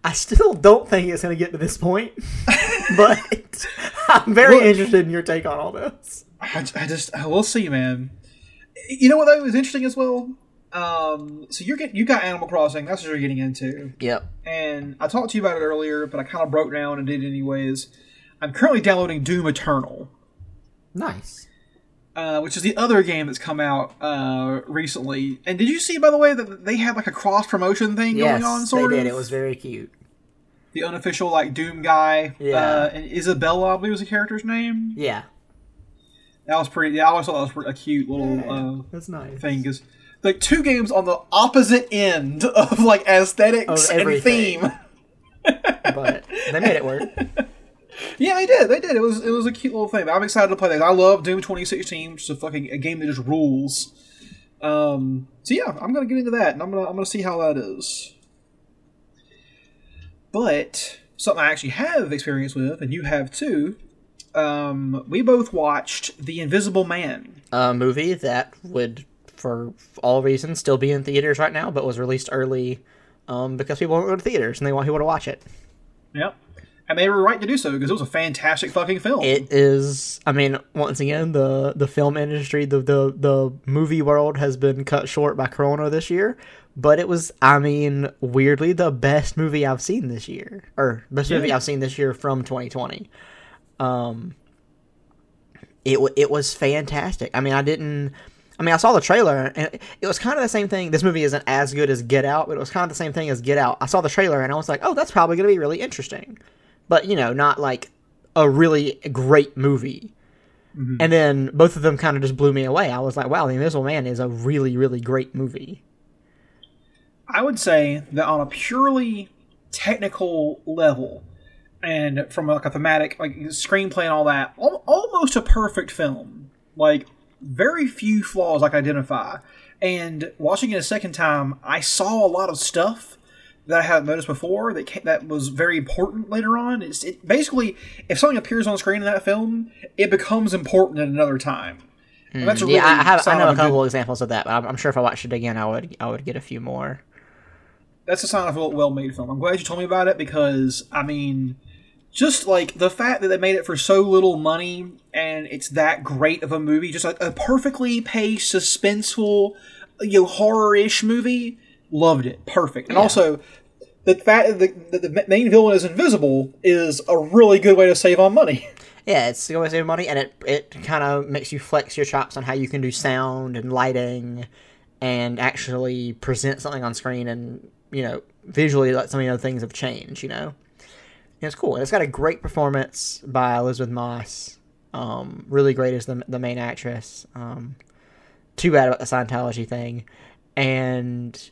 I still don't think it's going to get to this point, but I'm very Look- interested in your take on all this. I, I just we'll see, man. You know what though was interesting as well. Um, so you're getting you got Animal Crossing. That's what you're getting into, Yep. and I talked to you about it earlier, but I kind of broke down and did it anyways. I'm currently downloading Doom Eternal. Nice. uh, which is the other game that's come out uh, recently. And did you see, by the way, that they had like a cross promotion thing Yes, going on? Yes, they Sort did. of. It was very cute. The unofficial like Doom guy. Yeah. uh, and Isabella, I believe was the character's name. Yeah. That was pretty. Yeah, I always thought that was a cute little uh, That's nice. thing because like two games on the opposite end of like aesthetics Of and theme. But they made it work. Yeah, they did. They did. It was it was a cute little thing. I'm excited to play that. I love Doom 2016, which is a fucking a game that just rules. Um, so yeah, I'm gonna get into that, and I'm gonna I'm gonna see how that is. But something I actually have experience with, and you have too. Um, we both watched The Invisible Man. A movie that would, for all reasons, still be in theaters right now, but was released early um, because people won't go to theaters and they want people to watch it. Yep. And they were right to do so because it was a fantastic fucking film. It is. I mean, once again, the the film industry, the the the movie world has been cut short by Corona this year. But it was, I mean, weirdly the best movie I've seen this year, or best movie I've seen this year from 2020. Um, it it was fantastic. I mean, I didn't. I mean, I saw the trailer, and it, it was kind of the same thing. This movie isn't as good as Get Out, but it was kind of the same thing as Get Out. I saw the trailer, and I was like, "Oh, that's probably going to be really interesting," but you know, not like a really great movie. And then both of them kind of just blew me away. I was like, "Wow, The Invisible Man is a really, really great movie." I would say that on a purely technical level, and from like a thematic, like screenplay and all that, al- almost a perfect film. Like very few flaws I could identify. And watching it a second time, I saw a lot of stuff that I hadn't noticed before that came, that was very important later on. It's it, basically if something appears on screen in that film, it becomes important at another time. And that's a hmm, really yeah, I have. I know a a good- couple examples of that, but I'm, I'm sure if I watched it again, I would. I would get a few more. That's a sign of a well-made film. I'm glad you told me about it because I mean, just like the fact that they made it for so little money and it's that great of a movie, just like a perfectly paced, suspenseful, you know, horror-ish movie. Loved it, perfect. And Yeah. also, the fact that the, that the main villain is invisible is a really good way to save on money. Yeah, it's going to save money, and it it kind of makes you flex your chops on how you can do sound and lighting, and actually present something on screen, and you know visually like some of the other things have changed. You know, and it's cool. And it's got a great performance by Elisabeth Moss. Um, really great as the the main actress. Um, too bad about the Scientology thing, and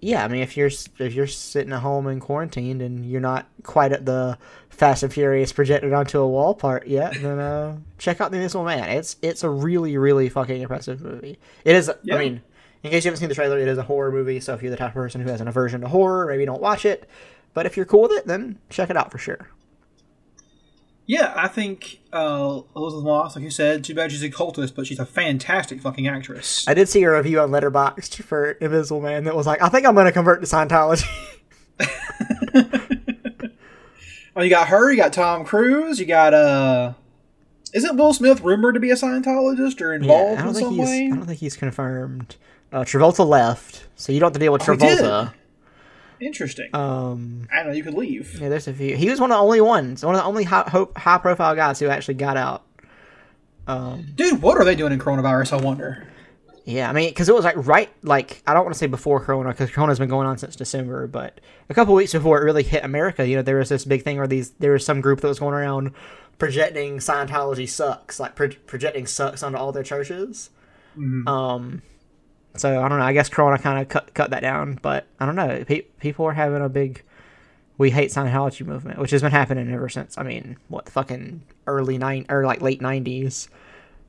yeah, I mean, if you're if you're sitting at home and quarantined and you're not quite at the Fast and Furious projected onto a wall part yet, then uh, check out The Invisible Man. It's it's a really really fucking impressive movie. It is. Yeah. I mean, in case you haven't seen the trailer, it is a horror movie. So if you're the type of person who has an aversion to horror, maybe don't watch it. But if you're cool with it, then check it out for sure. Yeah, I think uh, Elisabeth Moss, like you said, too bad she's a cultist, but she's a fantastic fucking actress. I did see a review on Letterboxd for Invisible Man that was like, I think I'm going to convert to Scientology. Oh, you got her. You got Tom Cruise. You got uh, isn't Will Smith rumored to be a Scientologist or Yeah, involved don't in some way? I don't think he's confirmed. Uh, Travolta left, so you don't have to deal with Oh. Travolta. Interesting. Um, I don't know. You could leave. yeah, there's a few. He was one of the only ones, one of the only high, high profile guys who actually got out. Um, Dude, what are they doing in coronavirus? I wonder. yeah, I mean, because it was like right, like I don't want to say before Corona, because Corona's been going on since December, but a couple weeks before it really hit America, you know, there was this big thing where these there was some group that was going around projecting Scientology sucks, like pro- projecting sucks onto all their churches. Um, so I don't know. I guess Corona kind of cut cut that down, but I don't know. Pe- people are having a big "we hate Scientology" movement, which has been happening ever since. I mean, what the fucking early nine or like late nineties.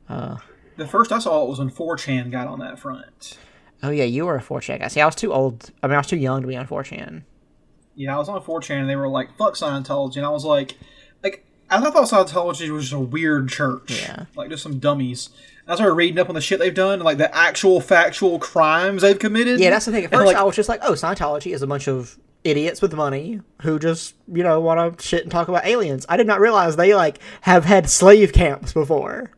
Uh, the first I saw it was when 4chan got on that front. Oh yeah, you were a 4chan guy. See, I was too old. I mean, I was too young to be on 4chan. Yeah, I was on 4chan and they were like, fuck Scientology. And I was like, like, I thought Scientology was just a weird church. Yeah. Like, just some dummies. I started reading up on the shit they've done, like the actual factual crimes they've committed. Yeah, that's the thing. At first, like, I was just like, "Oh, Scientology is a bunch of idiots with money who just, you know, want to shit and talk about aliens." I did not realize they like have had slave camps before.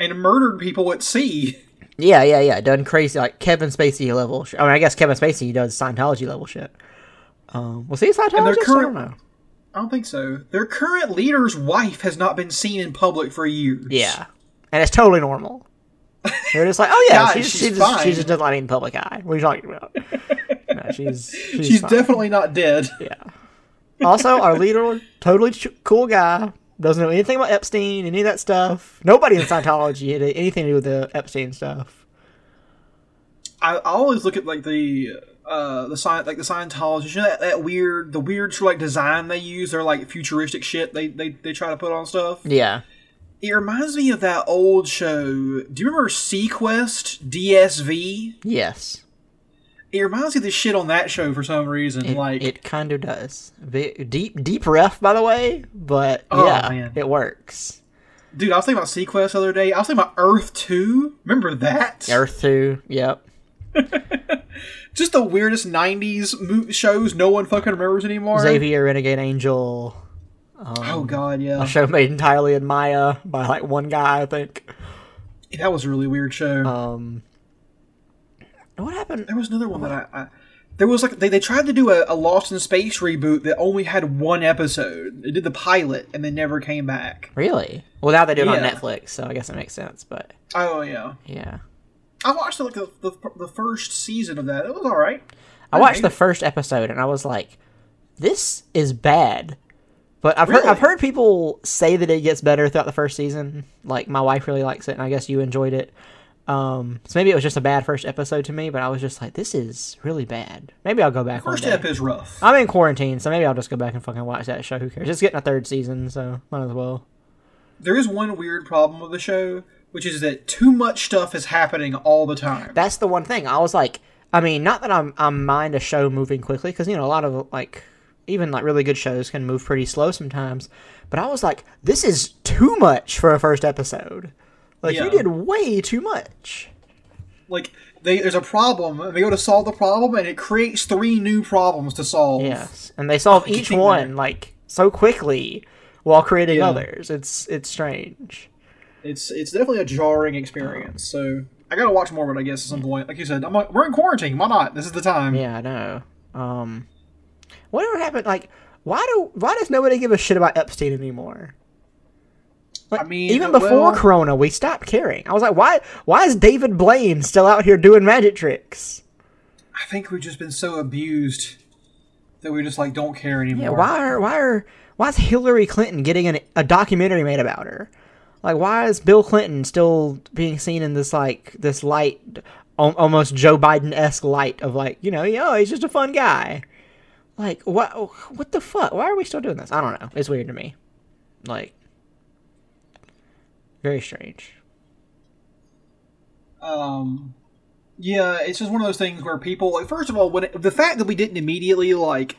and murdered people at sea. Yeah, yeah, yeah. Done crazy like Kevin Spacey level. Sh- I mean, I guess Kevin Spacey does Scientology level shit. Um, was he a Scientologist? I don't know. I don't think so. Their current leader's wife has not been seen in public for years. Yeah, and it's totally normal. They're just like, "Oh yeah, God, she's she's just, she's just not in the public eye." What are you talking about? no, she's she's, She's definitely not dead. Yeah. Also, our leader, totally ch- cool guy, doesn't know anything about Epstein, any of that stuff. Nobody in Scientology had anything to do with the Epstein stuff. I, I always look at like the uh the science like the Scientologists, you know that, that weird the weird sort of like design they use, they're like futuristic shit they, they they try to put on stuff. Yeah. It reminds me of that old show. Do you remember seaQuest DSV? Yes. It reminds me of the shit on that show for some reason. It, like it kind of does. Deep, deep ref, by the way, but Oh, yeah, man. it works. dude, I was thinking about seaQuest the other day. I was thinking about Earth Two. Remember that? Earth 2, yep. Just the weirdest '90s mo- shows no one fucking remembers anymore. Xavier Renegade Angel. Oh god, yeah, A show made entirely in Maya by like one guy, I think. that was a really weird show. Um, what happened? There was another one that I. I there was like they, they tried to do a, a Lost in Space reboot that only had one episode. They did the pilot and they never came back. Really? Well, now they do it on Netflix, so I guess it makes sense. But Oh yeah, yeah, I watched like the, the, the first season of that. It was all right. I watched the hate first episode and I was like, "This is bad." But I've heard I've heard people say that it gets better throughout the first season. Like my wife really likes it, and I guess you enjoyed it. Um, so maybe it was just a bad first episode to me, but I was just like, "This is really bad." Maybe I'll go back. First one day. ep is rough. I'm in quarantine, so maybe I'll just go back and fucking watch that show. Who cares? It's getting a third season, so might as well. There is one weird problem with the show, which is that too much stuff is happening all the time. That's the one thing. I was like, I mean, not that I'm I mind a show moving quickly because you know a lot of like even like really good shows can move pretty slow sometimes. But I was like, this is too much for a first episode. Like Yeah. you did way too much. like they, there's a problem, and they go to solve the problem, and it creates three new problems to solve. Yes, and they solve each one like so quickly. while creating Yeah. others. It's it's strange. It's it's definitely a jarring experience. So I gotta watch more of it, I guess, at some point. Like you said, I'm like, we're in quarantine. Why not? This is the time. Yeah, I know. Um, whatever happened? Like, why do why does nobody give a shit about Epstein anymore? Like, I mean, even before well- Corona, we stopped caring. I was like, why why is David Blaine still out here doing magic tricks? I think we've just been so abused that we just like don't care anymore. Yeah, why are why are why is Hillary Clinton getting an, a documentary made about her? Like, why is Bill Clinton still being seen in this like this light, almost Joe Biden esque light of like, you know, yo, he's just a fun guy. Like, what what the fuck? Why are we still doing this? I don't know. It's weird to me. Like, very strange. Um, yeah, it's just one of those things where people, like, first of all, when it, the fact that we didn't immediately like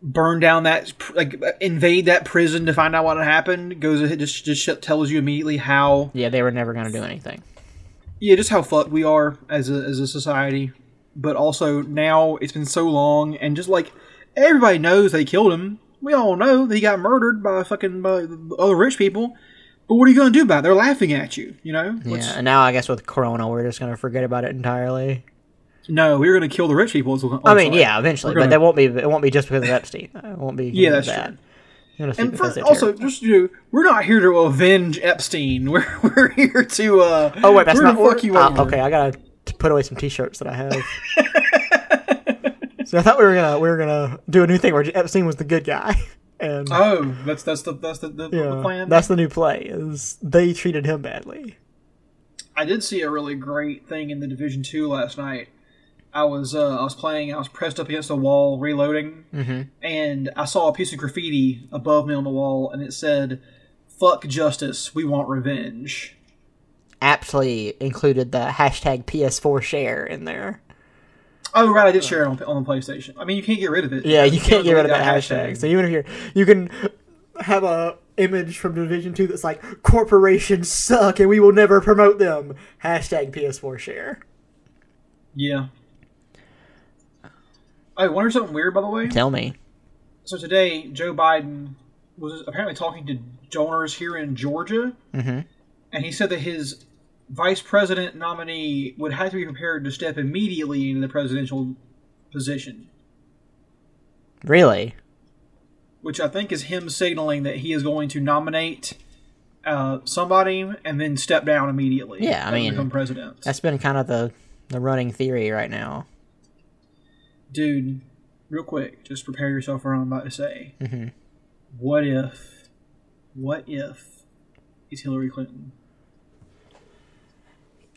burn down that, like, invade that prison to find out what had happened, goes it just just tells you immediately how, Yeah, they were never gonna do anything. yeah, just how fucked we are as a as a society. But also now it's been so long, and just like everybody knows they killed him. We all know that he got murdered by fucking by other rich people. But what are you going to do about it? They're laughing at you, you know? Yeah, and now I guess with Corona, we're just gonna forget about it entirely. No, we're going to kill the rich people. what- I mean, yeah, eventually, We're gonna- but that won't be it won't be just because of Epstein. It won't be. Yeah, that's that. true. Gonna And for, also, terrible. just you know, we're not here to avenge Epstein. We're we're here to. uh Oh wait, that's not to fuck you uh. Okay, I gotta put away some T-shirts that I have. so I thought we were gonna we were gonna do a new thing where Epstein was the good guy, and Oh, that's that's the that's the, the, the plan. that's the new play. Is they treated him badly. I did see a really great thing in the Division Two last night. I was uh, I was playing. I was pressed up against the wall, reloading, Mm-hmm. and I saw a piece of graffiti above me on the wall, and it said, "Fuck justice, we want revenge." Aptly included the hashtag PS4 share in there. Oh right, I did share it on, on the PlayStation. I mean, you can't get rid of it. Yeah, you can't get rid of delete that hashtag. So even if you're, you can have a image from Division Two that's like corporations suck and we will never promote them. Hashtag PS4 share. Yeah. I wonder something weird, by the way. Tell me. So today, Joe Biden was apparently talking to donors here in Georgia, Mhm. and he said that his vice president nominee would have to be prepared to step immediately into the presidential position, Really? which I think is him signaling that he is going to nominate uh, somebody and then step down immediately. Yeah, I mean, become president. That's been kind of the the running theory right now. Dude, real quick, just prepare yourself for what I'm about to say. Mhm. What if? What if? He's Hillary Clinton.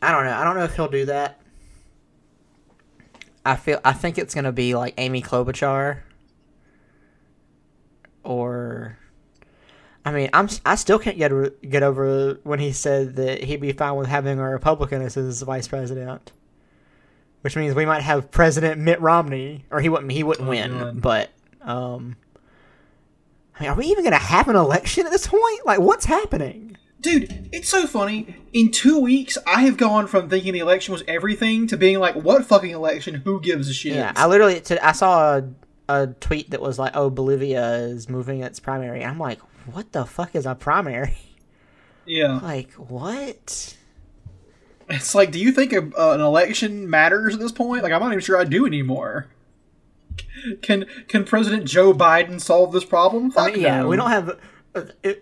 I don't know. I don't know if he'll do that. I feel. I think it's gonna be like Amy Klobuchar. Or, I mean, I'm. I still can't get over- get over when he said that he'd be fine with having a Republican as his vice president. Which means we might have President Mitt Romney, or he wouldn't. He wouldn't Oh, win, God. but um. I mean, are we even gonna have an election at this point? Like, what's happening? Dude, it's so funny. In two weeks, I have gone from thinking the election was everything to being like, what fucking election? Who gives a shit? Yeah, I literally I saw a, a tweet that was like, "Oh, Bolivia is moving its primary." I'm like, "What the fuck is a primary?" yeah. Like, what? It's like, do you think a, uh, an election matters at this point? Like, I'm not even sure I do anymore. Can can President Joe Biden solve this problem? Fuck I mean, yeah, no. we don't have.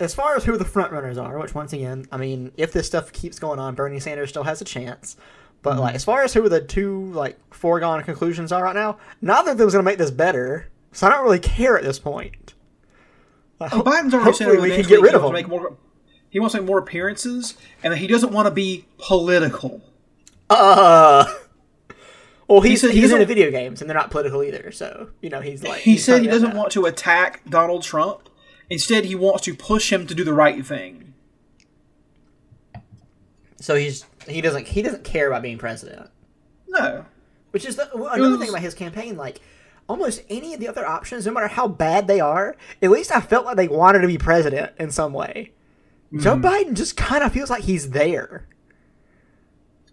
As far as who the front runners are, which once again, I mean, if this stuff keeps going on, Bernie Sanders still has a chance. But Mm-hmm. like, as far as who the two like foregone conclusions are right now, neither of them's gonna make this better. So I don't really care at this point. Like, Well, Biden's already said hopefully we can get rid he of wants him. to make more. He wants to make more appearances, and he doesn't want to be political. Uh. Well, he's said he he's into doesn't- video games, and they're not political either. So you know, he's like He he's said he doesn't that. want to attack Donald Trump. Instead, he wants to push him to do the right thing. So he's he doesn't he doesn't care about being president, No. which is the, another was- thing about his campaign. Like almost any of the other options, no matter how bad they are, at least I felt like they wanted to be president in some way. Joe mm-hmm. Biden just kind of feels like he's there.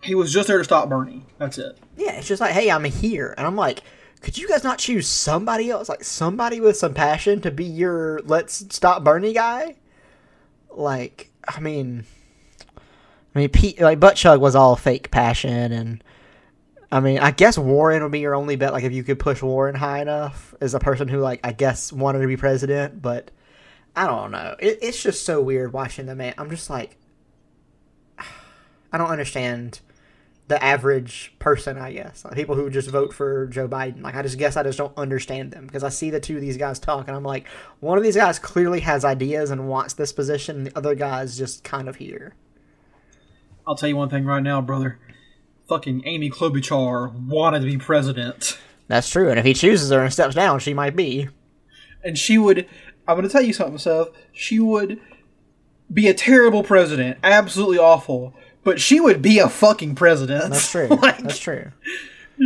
He was just there to stop Bernie. That's it. Yeah, it's just like, hey, I'm here, and I'm like, could you guys not choose somebody else, like somebody with some passion to be your let's stop Bernie guy? Like, I mean, I mean, Pete, like Butt Chug was all fake passion, and I mean, I guess Warren would be your only bet. Like, if you could push Warren high enough as a person who, like, I guess wanted to be president, but I don't know. It, it's just so weird watching the man. I'm just like, I don't understand the average person, I guess. Like, people who just vote for Joe Biden. Like, I just guess I just don't understand them because I see the two of these guys talk and I'm like, one of these guys clearly has ideas and wants this position, and the other guy's just kind of here. I'll tell you one thing right now, brother. Fucking Amy Klobuchar wanted to be president. That's true. And if he chooses her and steps down, she might be. And she would, I'm going to tell you something, Seth. She would be a terrible president. Absolutely awful. But she would be a fucking president. That's true. like, That's true.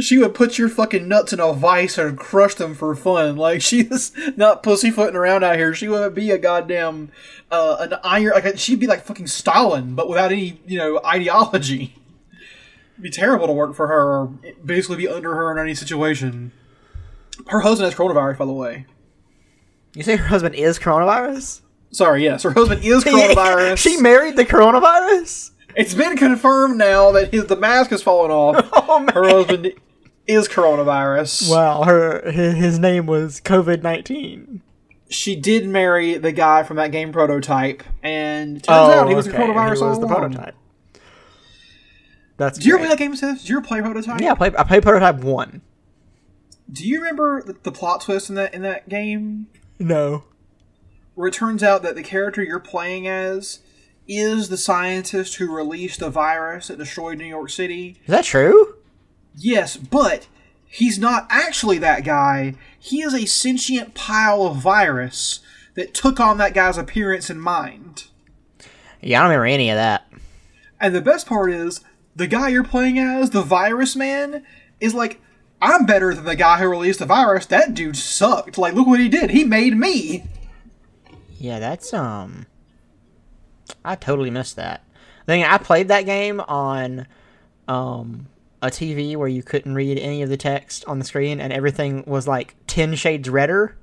She would put your fucking nuts in a vice and crush them for fun. Like she's not pussyfooting around out here. She would be a goddamn uh, an iron. Like she'd be like fucking Stalin, but without any you know ideology. It'd be terrible to work for her, or basically be under her in any situation. Her husband has coronavirus, by the way. You say her husband is coronavirus? Sorry, yes, her husband is coronavirus. she married the coronavirus? It's been confirmed now that his, the mask has fallen off. Oh, man. Her husband is coronavirus. Wow, her his, name was COVID nineteen. she did marry the guy from that game prototype, and it turns out he was a oh, coronavirus all Oh, was the prototype. That's Do you great. play that game, Seth? Did you play prototype? Yeah, I played I played prototype one. Do you remember the, the plot twist in that in that game, No. where it turns out that the character you're playing as is the scientist who released the virus that destroyed New York City? Is that true? Yes, but he's not actually that guy. He is a sentient pile of virus that took on that guy's appearance and mind. Yeah, I don't remember any of that. And the best part is, the guy you're playing as, the virus man, is like, I'm better than the guy who released the virus. That dude sucked. Like, look what he did. He made me. Yeah, that's um I totally missed that. The thing I played that game on um a TV where you couldn't read any of the text on the screen and everything was like 10 shades redder.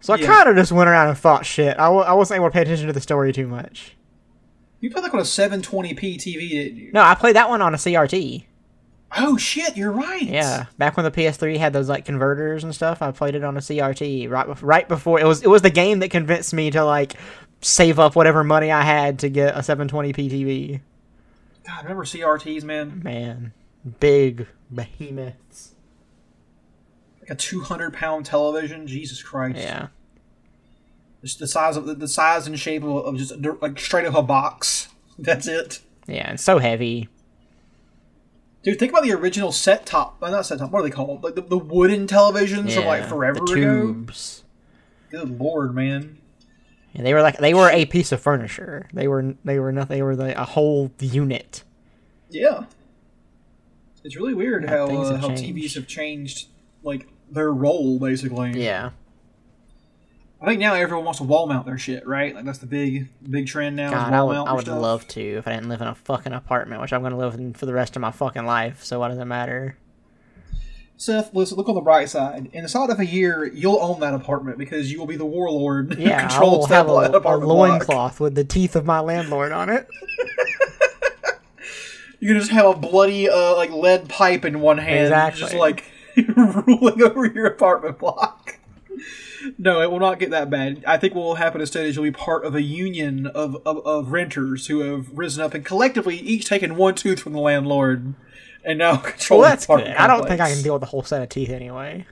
So I Yeah. kind of just went around and thought shit. I w- I wasn't able to pay attention to the story too much. You played like on a 720p TV, didn't you? No, I played that one on a CRT. Oh shit, you're right. Yeah, back when the PS3 had those like converters and stuff, I played it on a CRT right right before it was it was the game that convinced me to like save up whatever money I had to get a 720p TV. God, remember CRTs, man? Man, big behemoths. Like a 200 pound television. Jesus Christ. Yeah, Just the size of the, size and shape of, of just a- like straight up a box. That's it. yeah, and so heavy. Dude, think about the original set top. Uh, not set top. What are they called? Like the, the wooden televisions from like forever the ago. tubes. Good lord, man. They were like they were a piece of furniture. They were they were nothing. They were the, a whole unit. Yeah. It's really weird Yeah, how uh, how changed. TVs have changed like their role basically. Yeah. I think now everyone wants to wall mount their shit, right? Like that's the big big trend now. is God, I would I would love to if I didn't live in a fucking apartment, which I'm gonna live in for the rest of my fucking life. So what does it matter? Seth, listen, look on the bright side. Inside of a year, you'll own that apartment because you will be the warlord who Yeah, will controls that, have a, a loincloth with the teeth of my landlord on it. You can just have a bloody uh, like lead pipe in one hand, Exactly. just like ruling over your apartment block. No, it will not get that bad. I think what will happen instead is you'll be part of a union of, of, of renters who have risen up and collectively each taken one tooth from the landlord and now control Well, that's good. I don't think I can deal with the whole set of teeth anyway.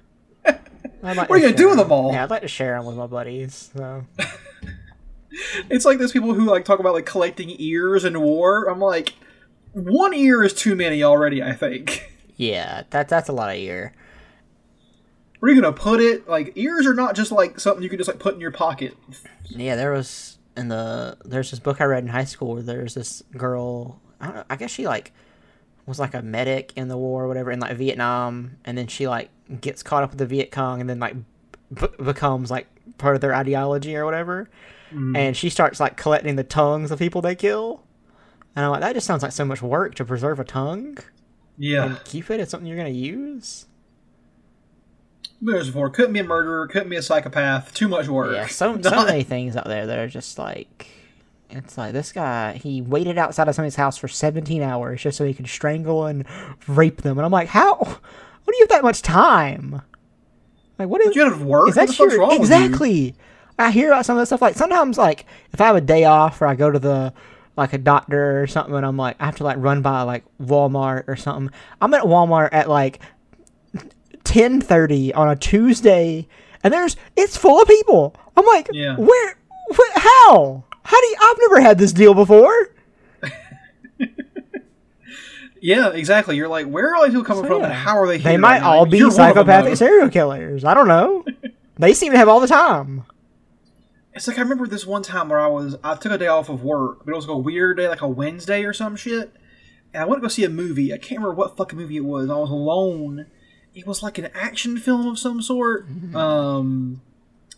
Like What are you gonna do with them all? Yeah, I'd like to share them with my buddies. So It's like those people who like talk about like collecting ears in war. I'm like, one ear is too many already. I think. yeah, that that's a lot of ear. Where are you gonna put it? Like ears are not just like something you can just like put in your pocket. Yeah, there was in the there's this book I read in high school where there's this girl. I don't know. I guess she like was like a medic in the war or whatever in like Vietnam, and then she like gets caught up with the Viet Cong, and then like b- becomes like part of their ideology or whatever. Mm-hmm. And she starts like collecting the tongues of people they kill. And I'm like, that just sounds like so much work to preserve a tongue Yeah. and keep it as something you're gonna use. There's before. Couldn't be a murderer. Couldn't be a psychopath. Too much work. Yeah, so so many things out there that are just like it's like this guy he waited outside of somebody's house for 17 hours just so he could strangle and rape them and i'm like how what do you have that much time like what is you have work. is What that the your wrong with you? exactly i hear about some of this stuff like sometimes like if i have a day off or i go to the like a doctor or something and i'm like i have to like run by like walmart or something i'm at walmart at like 10:30 on a Tuesday, and there's it's full of people. I'm like, Yeah. where, wh- how, how do you? I've never had this deal before. Yeah, exactly. You're like, where are all these people coming from, and how are they here? They might right now? all be You're psychopathic serial killers. I don't know. they seem to have all the time. It's like I remember this one time where I was I took a day off of work, but it was like a weird day, like a Wednesday or some shit. And I went to go see a movie. I can't remember what fucking movie it was. I was alone. It was like an action film of some sort. Mm-hmm. Um,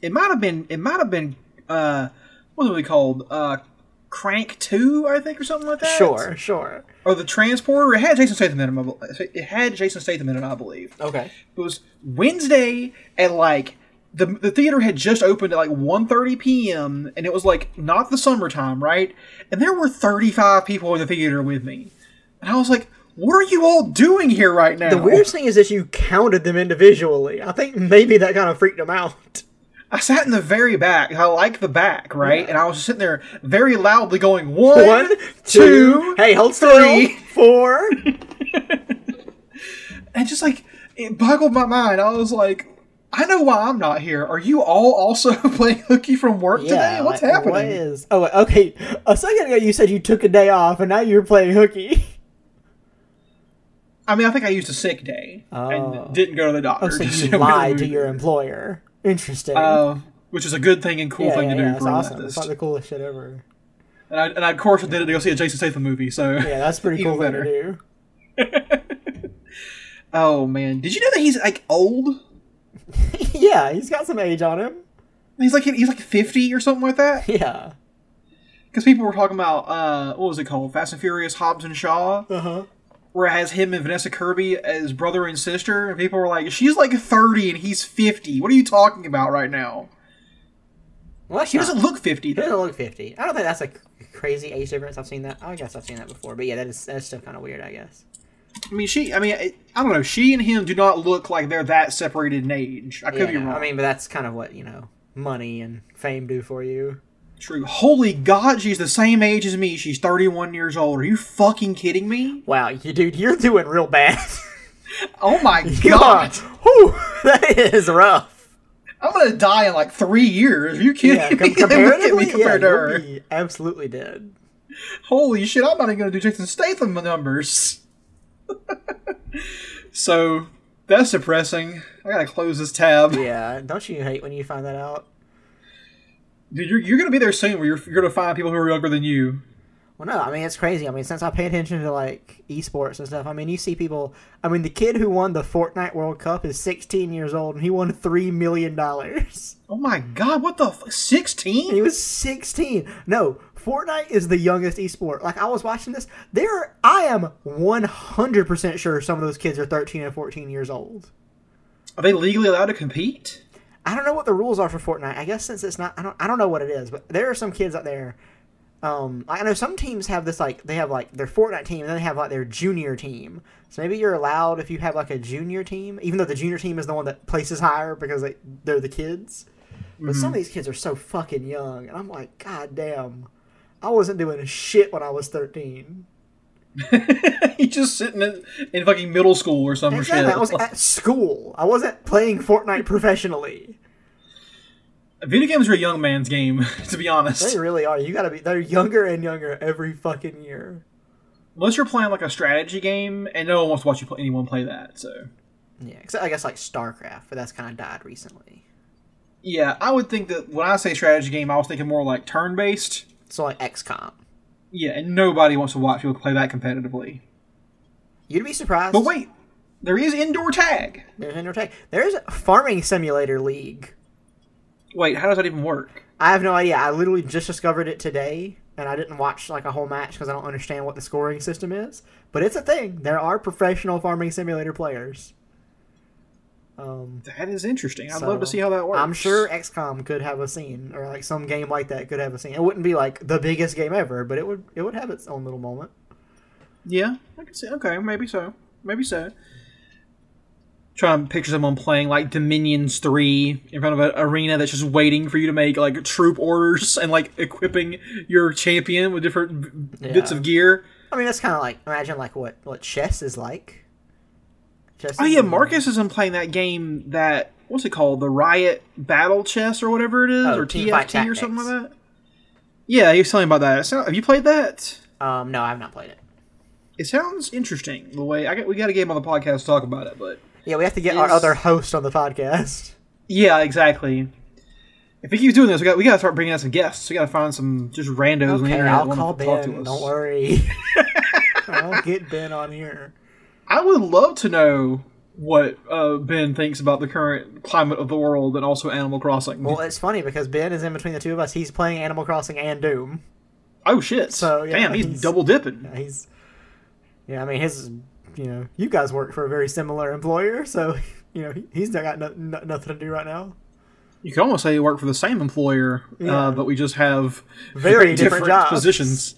it might have been. It might have been. Uh, what was it called? Uh, Crank Two, I think, or something like that. Sure, sure. Or the Transporter. It had Jason Statham in it. I It had Jason Statham in it, I believe. Okay. It was Wednesday at like the the theater had just opened at like 1.30 p.m. and it was like not the summertime, right? And there were 35 people in the theater with me. And I was like, what are you all doing here right now? The weirdest thing is that you counted them individually. I think maybe that kind of freaked them out. I sat in the very back. I like the back, right? And I was sitting there very loudly going one, One, two, two. Hey, hold three. still. Four. and just like it boggled my mind. I was like, I know why I'm not here. Are you all also playing hooky from work today? What's like, happening? What is? Oh, okay. A second ago, you said you took a day off, and now you're playing hooky. I mean, I think I used a sick day Oh. and didn't go to the doctor. Oh, so you lied to your employer. Interesting. uh, which is a good thing and cool yeah, thing yeah, to do yeah, for awesome. It's like the coolest shit ever. And I, and I, of course, I did it to go see a Jason Statham movie. So Yeah, that's pretty cool thing to do. oh man, did you know that he's like old? yeah, he's got some age on him. He's like he's like fifty or something like that. Yeah. Because people were talking about uh, what was it called, Fast and Furious, Hobbs and Shaw, Uh huh. Where it has him and Vanessa Kirby as brother and sister, and people were like, she's like thirty and he's fifty. What are you talking about right now? Well, that's He doesn't look fifty. He Though. doesn't look fifty. I don't think that's a crazy age difference. I've seen that. I guess I've seen that before, but yeah, that is that's still kind of weird. I guess. I mean, she. I mean, I, I don't know. She and him do not look like they're that separated in age. I could Yeah, be wrong. I mean, but that's kind of what you know, money and fame do for you. True. Holy God, she's the same age as me. She's 31 years old. Are you fucking kidding me? Wow, you dude, you're doing real bad. Oh my God. Whew, that is rough. I'm gonna die in like three years. Are you kidding Yeah, me? com- comparatively, me compared yeah, to her. be absolutely dead. Holy shit, I'm not even gonna do Jason Statham numbers. so that's depressing. I gotta close this tab. Yeah, don't you hate when you find that out? Dude, you're, you're gonna be there soon where you're, you're gonna find people who are younger than you. Well, no, I mean it's crazy. I mean, since I pay attention to like esports and stuff, I mean you see people. I mean, the kid who won the Fortnite World Cup is 16 years old, and he won three million dollars. Oh my god, what the 16? He was 16. No, Fortnite is the youngest esport. Like I was watching this, there I am 100% sure some of those kids are 13 and 14 years old. Are they legally allowed to compete? I don't know what the rules are for Fortnite. I guess since it's not I don't I don't know what it is, but there are some kids out there um I know some teams have this like they have like their Fortnite team and then they have like their junior team. So maybe you're allowed if you have like a junior team, even though the junior team is the one that places higher because they, they're the kids. But some of these kids are so fucking young, and I'm like, God damn, I wasn't doing shit when I was 13. He's just sitting in, in fucking middle school or some Exactly, shit. I was at school. I wasn't playing Fortnite professionally. Video games are a young man's game, to be honest. They really are. You gotta be. They're younger and younger every fucking year. Unless you're playing like a strategy game, and no one wants to watch you play, anyone play that. So Yeah, except I guess like StarCraft, but that's kind of died recently. yeah, I would think that when I say strategy game, I was thinking more like turn-based. So like XCOM. Yeah, and nobody wants to watch people play that competitively. You'd be surprised. But wait, there is indoor tag. there's indoor tag. There's a farming simulator league. Wait, how does that even work? I have no idea. I literally just discovered it today, and I didn't watch like a whole match because I don't understand what the scoring system is. But it's a thing. There are professional farming simulator players. Um, That is interesting. I'd So, love to see how that works. I'm sure XCOM could have a scene, or like some game like that could have a scene. It wouldn't be like the biggest game ever, but it would it would have its own little moment. Yeah, I can see. Okay, maybe so. Maybe so. Trying to picture someone playing like Dominions three in front of an arena that's just waiting for you to make like troop orders and like equipping your champion with different b- bits of gear. I mean, that's kind of like imagine like what what chess is like. Chess Oh yeah, Marcus has been playing that game that what's it called, the Riot Battle Chess or whatever it is, Oh, or TFT or something like that. Yeah, he was telling me about that. So, have you played that? Um, no, I've not played it. It sounds interesting. The way I got, we got a game on the podcast to talk about it, but Yeah, we have to get our other host on the podcast. yeah, exactly. If he keeps doing this, we got we got to start bringing out some guests. We got to find some just randos on the internet I'll call Ben. Don't worry. I'll get Ben on here. I would love to know what uh, Ben thinks about the current climate of the world and also Animal Crossing. Well, it's funny because Ben is in between the two of us. He's playing Animal Crossing and Doom. oh shit! So, yeah, damn, he's, he's- double dipping. He's, yeah, I mean, his, you know, you guys work for a very similar employer, so you know he- he's not got no, no, nothing to do right now. You could almost say you work for the same employer, Yeah. uh, but we just have Very different jobs. positions.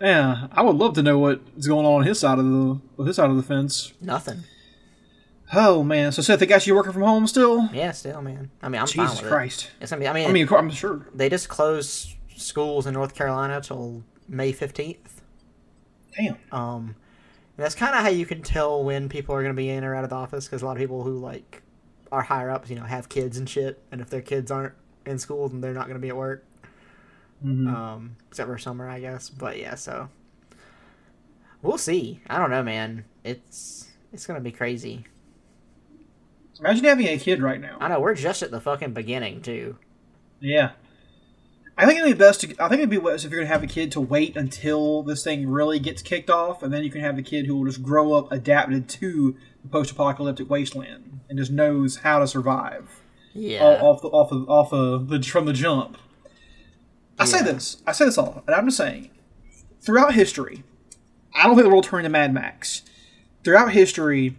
Yeah, I would love to know what's going on on his side of the with his side of the fence. Nothing. Oh man, so Seth, they got you working from home still? Yeah, still, man. I mean, I'm fine Jesus with Christ! it. It's gonna be. I mean, I mean, I'm sure. they just closed schools in North Carolina till May fifteenth. Damn. Um, that's kind of how you can tell when people are going to be in or out of the office because a lot of people who like are higher ups, you know, have kids and shit, and if their kids aren't in school, then they're not going to be at work. Mhm. Um, except for summer, I guess. But yeah, so we'll see. I don't know, man. It's it's going to be crazy. Imagine having a kid right now. I know we're just at the fucking beginning too. Yeah. I think it'd be best. To, I think it'd be best if you're gonna have a kid to wait until this thing really gets kicked off, and then you can have the kid who will just grow up adapted to the post-apocalyptic wasteland and just knows how to survive Yeah. off the off of off of the from the jump. I say this. I say this all, and I'm just saying. Throughout history, I don't think the world turned into Mad Max. Throughout history,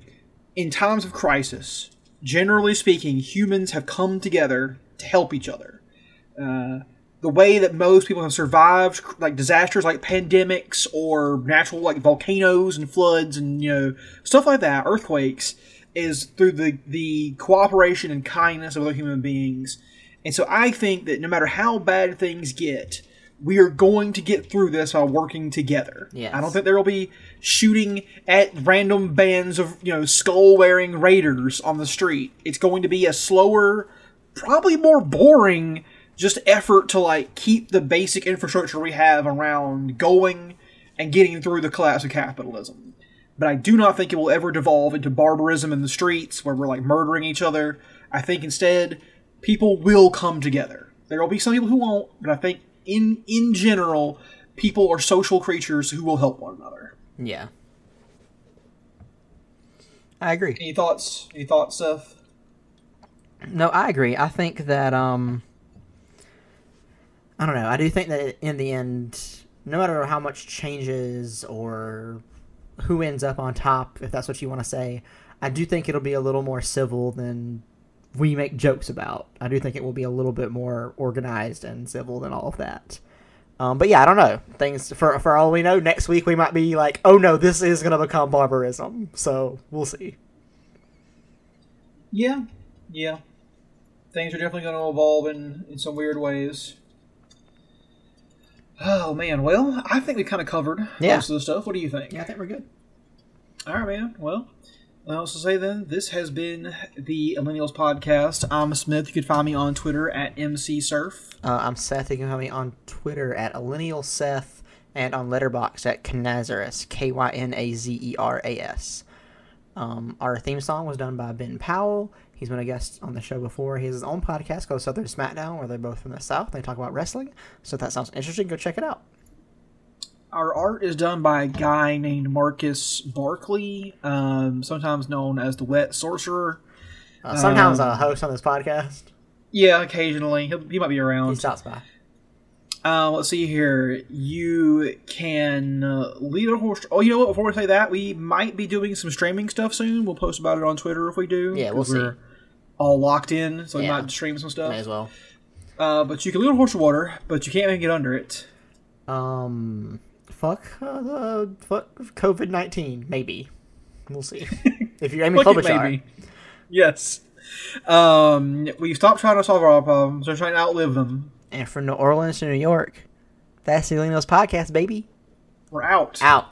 in times of crisis, generally speaking, humans have come together to help each other. Uh, the way that most people have survived, like disasters like pandemics or natural like volcanoes and floods and you know stuff like that, earthquakes, is through the the cooperation and kindness of other human beings. And so I think that no matter how bad things get, we are going to get through this by working together. Yes. I don't think there will be shooting at random bands of you know skull wearing raiders on the street. It's going to be a slower, probably more boring, just effort to like keep the basic infrastructure we have around going and getting through the collapse of capitalism. But I do not think it will ever devolve into barbarism in the streets where we're like murdering each other. I think instead people will come together. There will be some people who won't, but I think in in general, people are social creatures who will help one another. yeah. I agree. Any thoughts? Any thoughts, Seth? No, I agree. I think that um I don't know. I do think that in the end, no matter how much changes or who ends up on top, if that's what you want to say, I do think it'll be a little more civil than we make jokes about. I do think it will be a little bit more organized and civil than all of that. Um, but yeah, I don't know. Things for for all we know, next week we might be like, oh no, this is gonna become barbarism. So we'll see. Yeah, yeah. Things are definitely going to evolve in, in some weird ways. Oh man, well, I think we kind of covered Yeah. most of the stuff. What do you think? Yeah, I think we're good. All right, man. Well, else to say then? This has been the Millennials Podcast. I'm Smith. You can find me on Twitter at MCSurf. Uh, I'm Seth. You can find me on Twitter at Millennial Seth and on Letterboxd at Kynazarus, K Y N A Z E R A S. Um, our theme song was done by Ben Powell. He's been a guest on the show before. He has his own podcast called Southern Smackdown, where they're both from the South. They talk about wrestling. So if that sounds interesting, go check it out. Our art is done by a guy named Marcus Barkley, um, sometimes known as the Wet Sorcerer. Uh, sometimes Um, a host on this podcast. Yeah, occasionally. He'll, he might be He around. stops by. Uh, let's see here. You can uh, lead a horse. Oh, you know what? Before we say that, we might be doing some streaming stuff soon. We'll post about it on Twitter if we do. Yeah, we'll see. We're all locked in, so we might stream some stuff. May as well. Uh, but you can lead a horse to water, but you can't even get under it. Um, fuck uh, the fuck COVID nineteen. Maybe we'll see. if you're it, Klobuchar, maybe. Yes. Um, we stopped trying to solve our problems. We're trying to outlive them. and from New Orleans to New York, that's the podcast, baby. We're out. Out.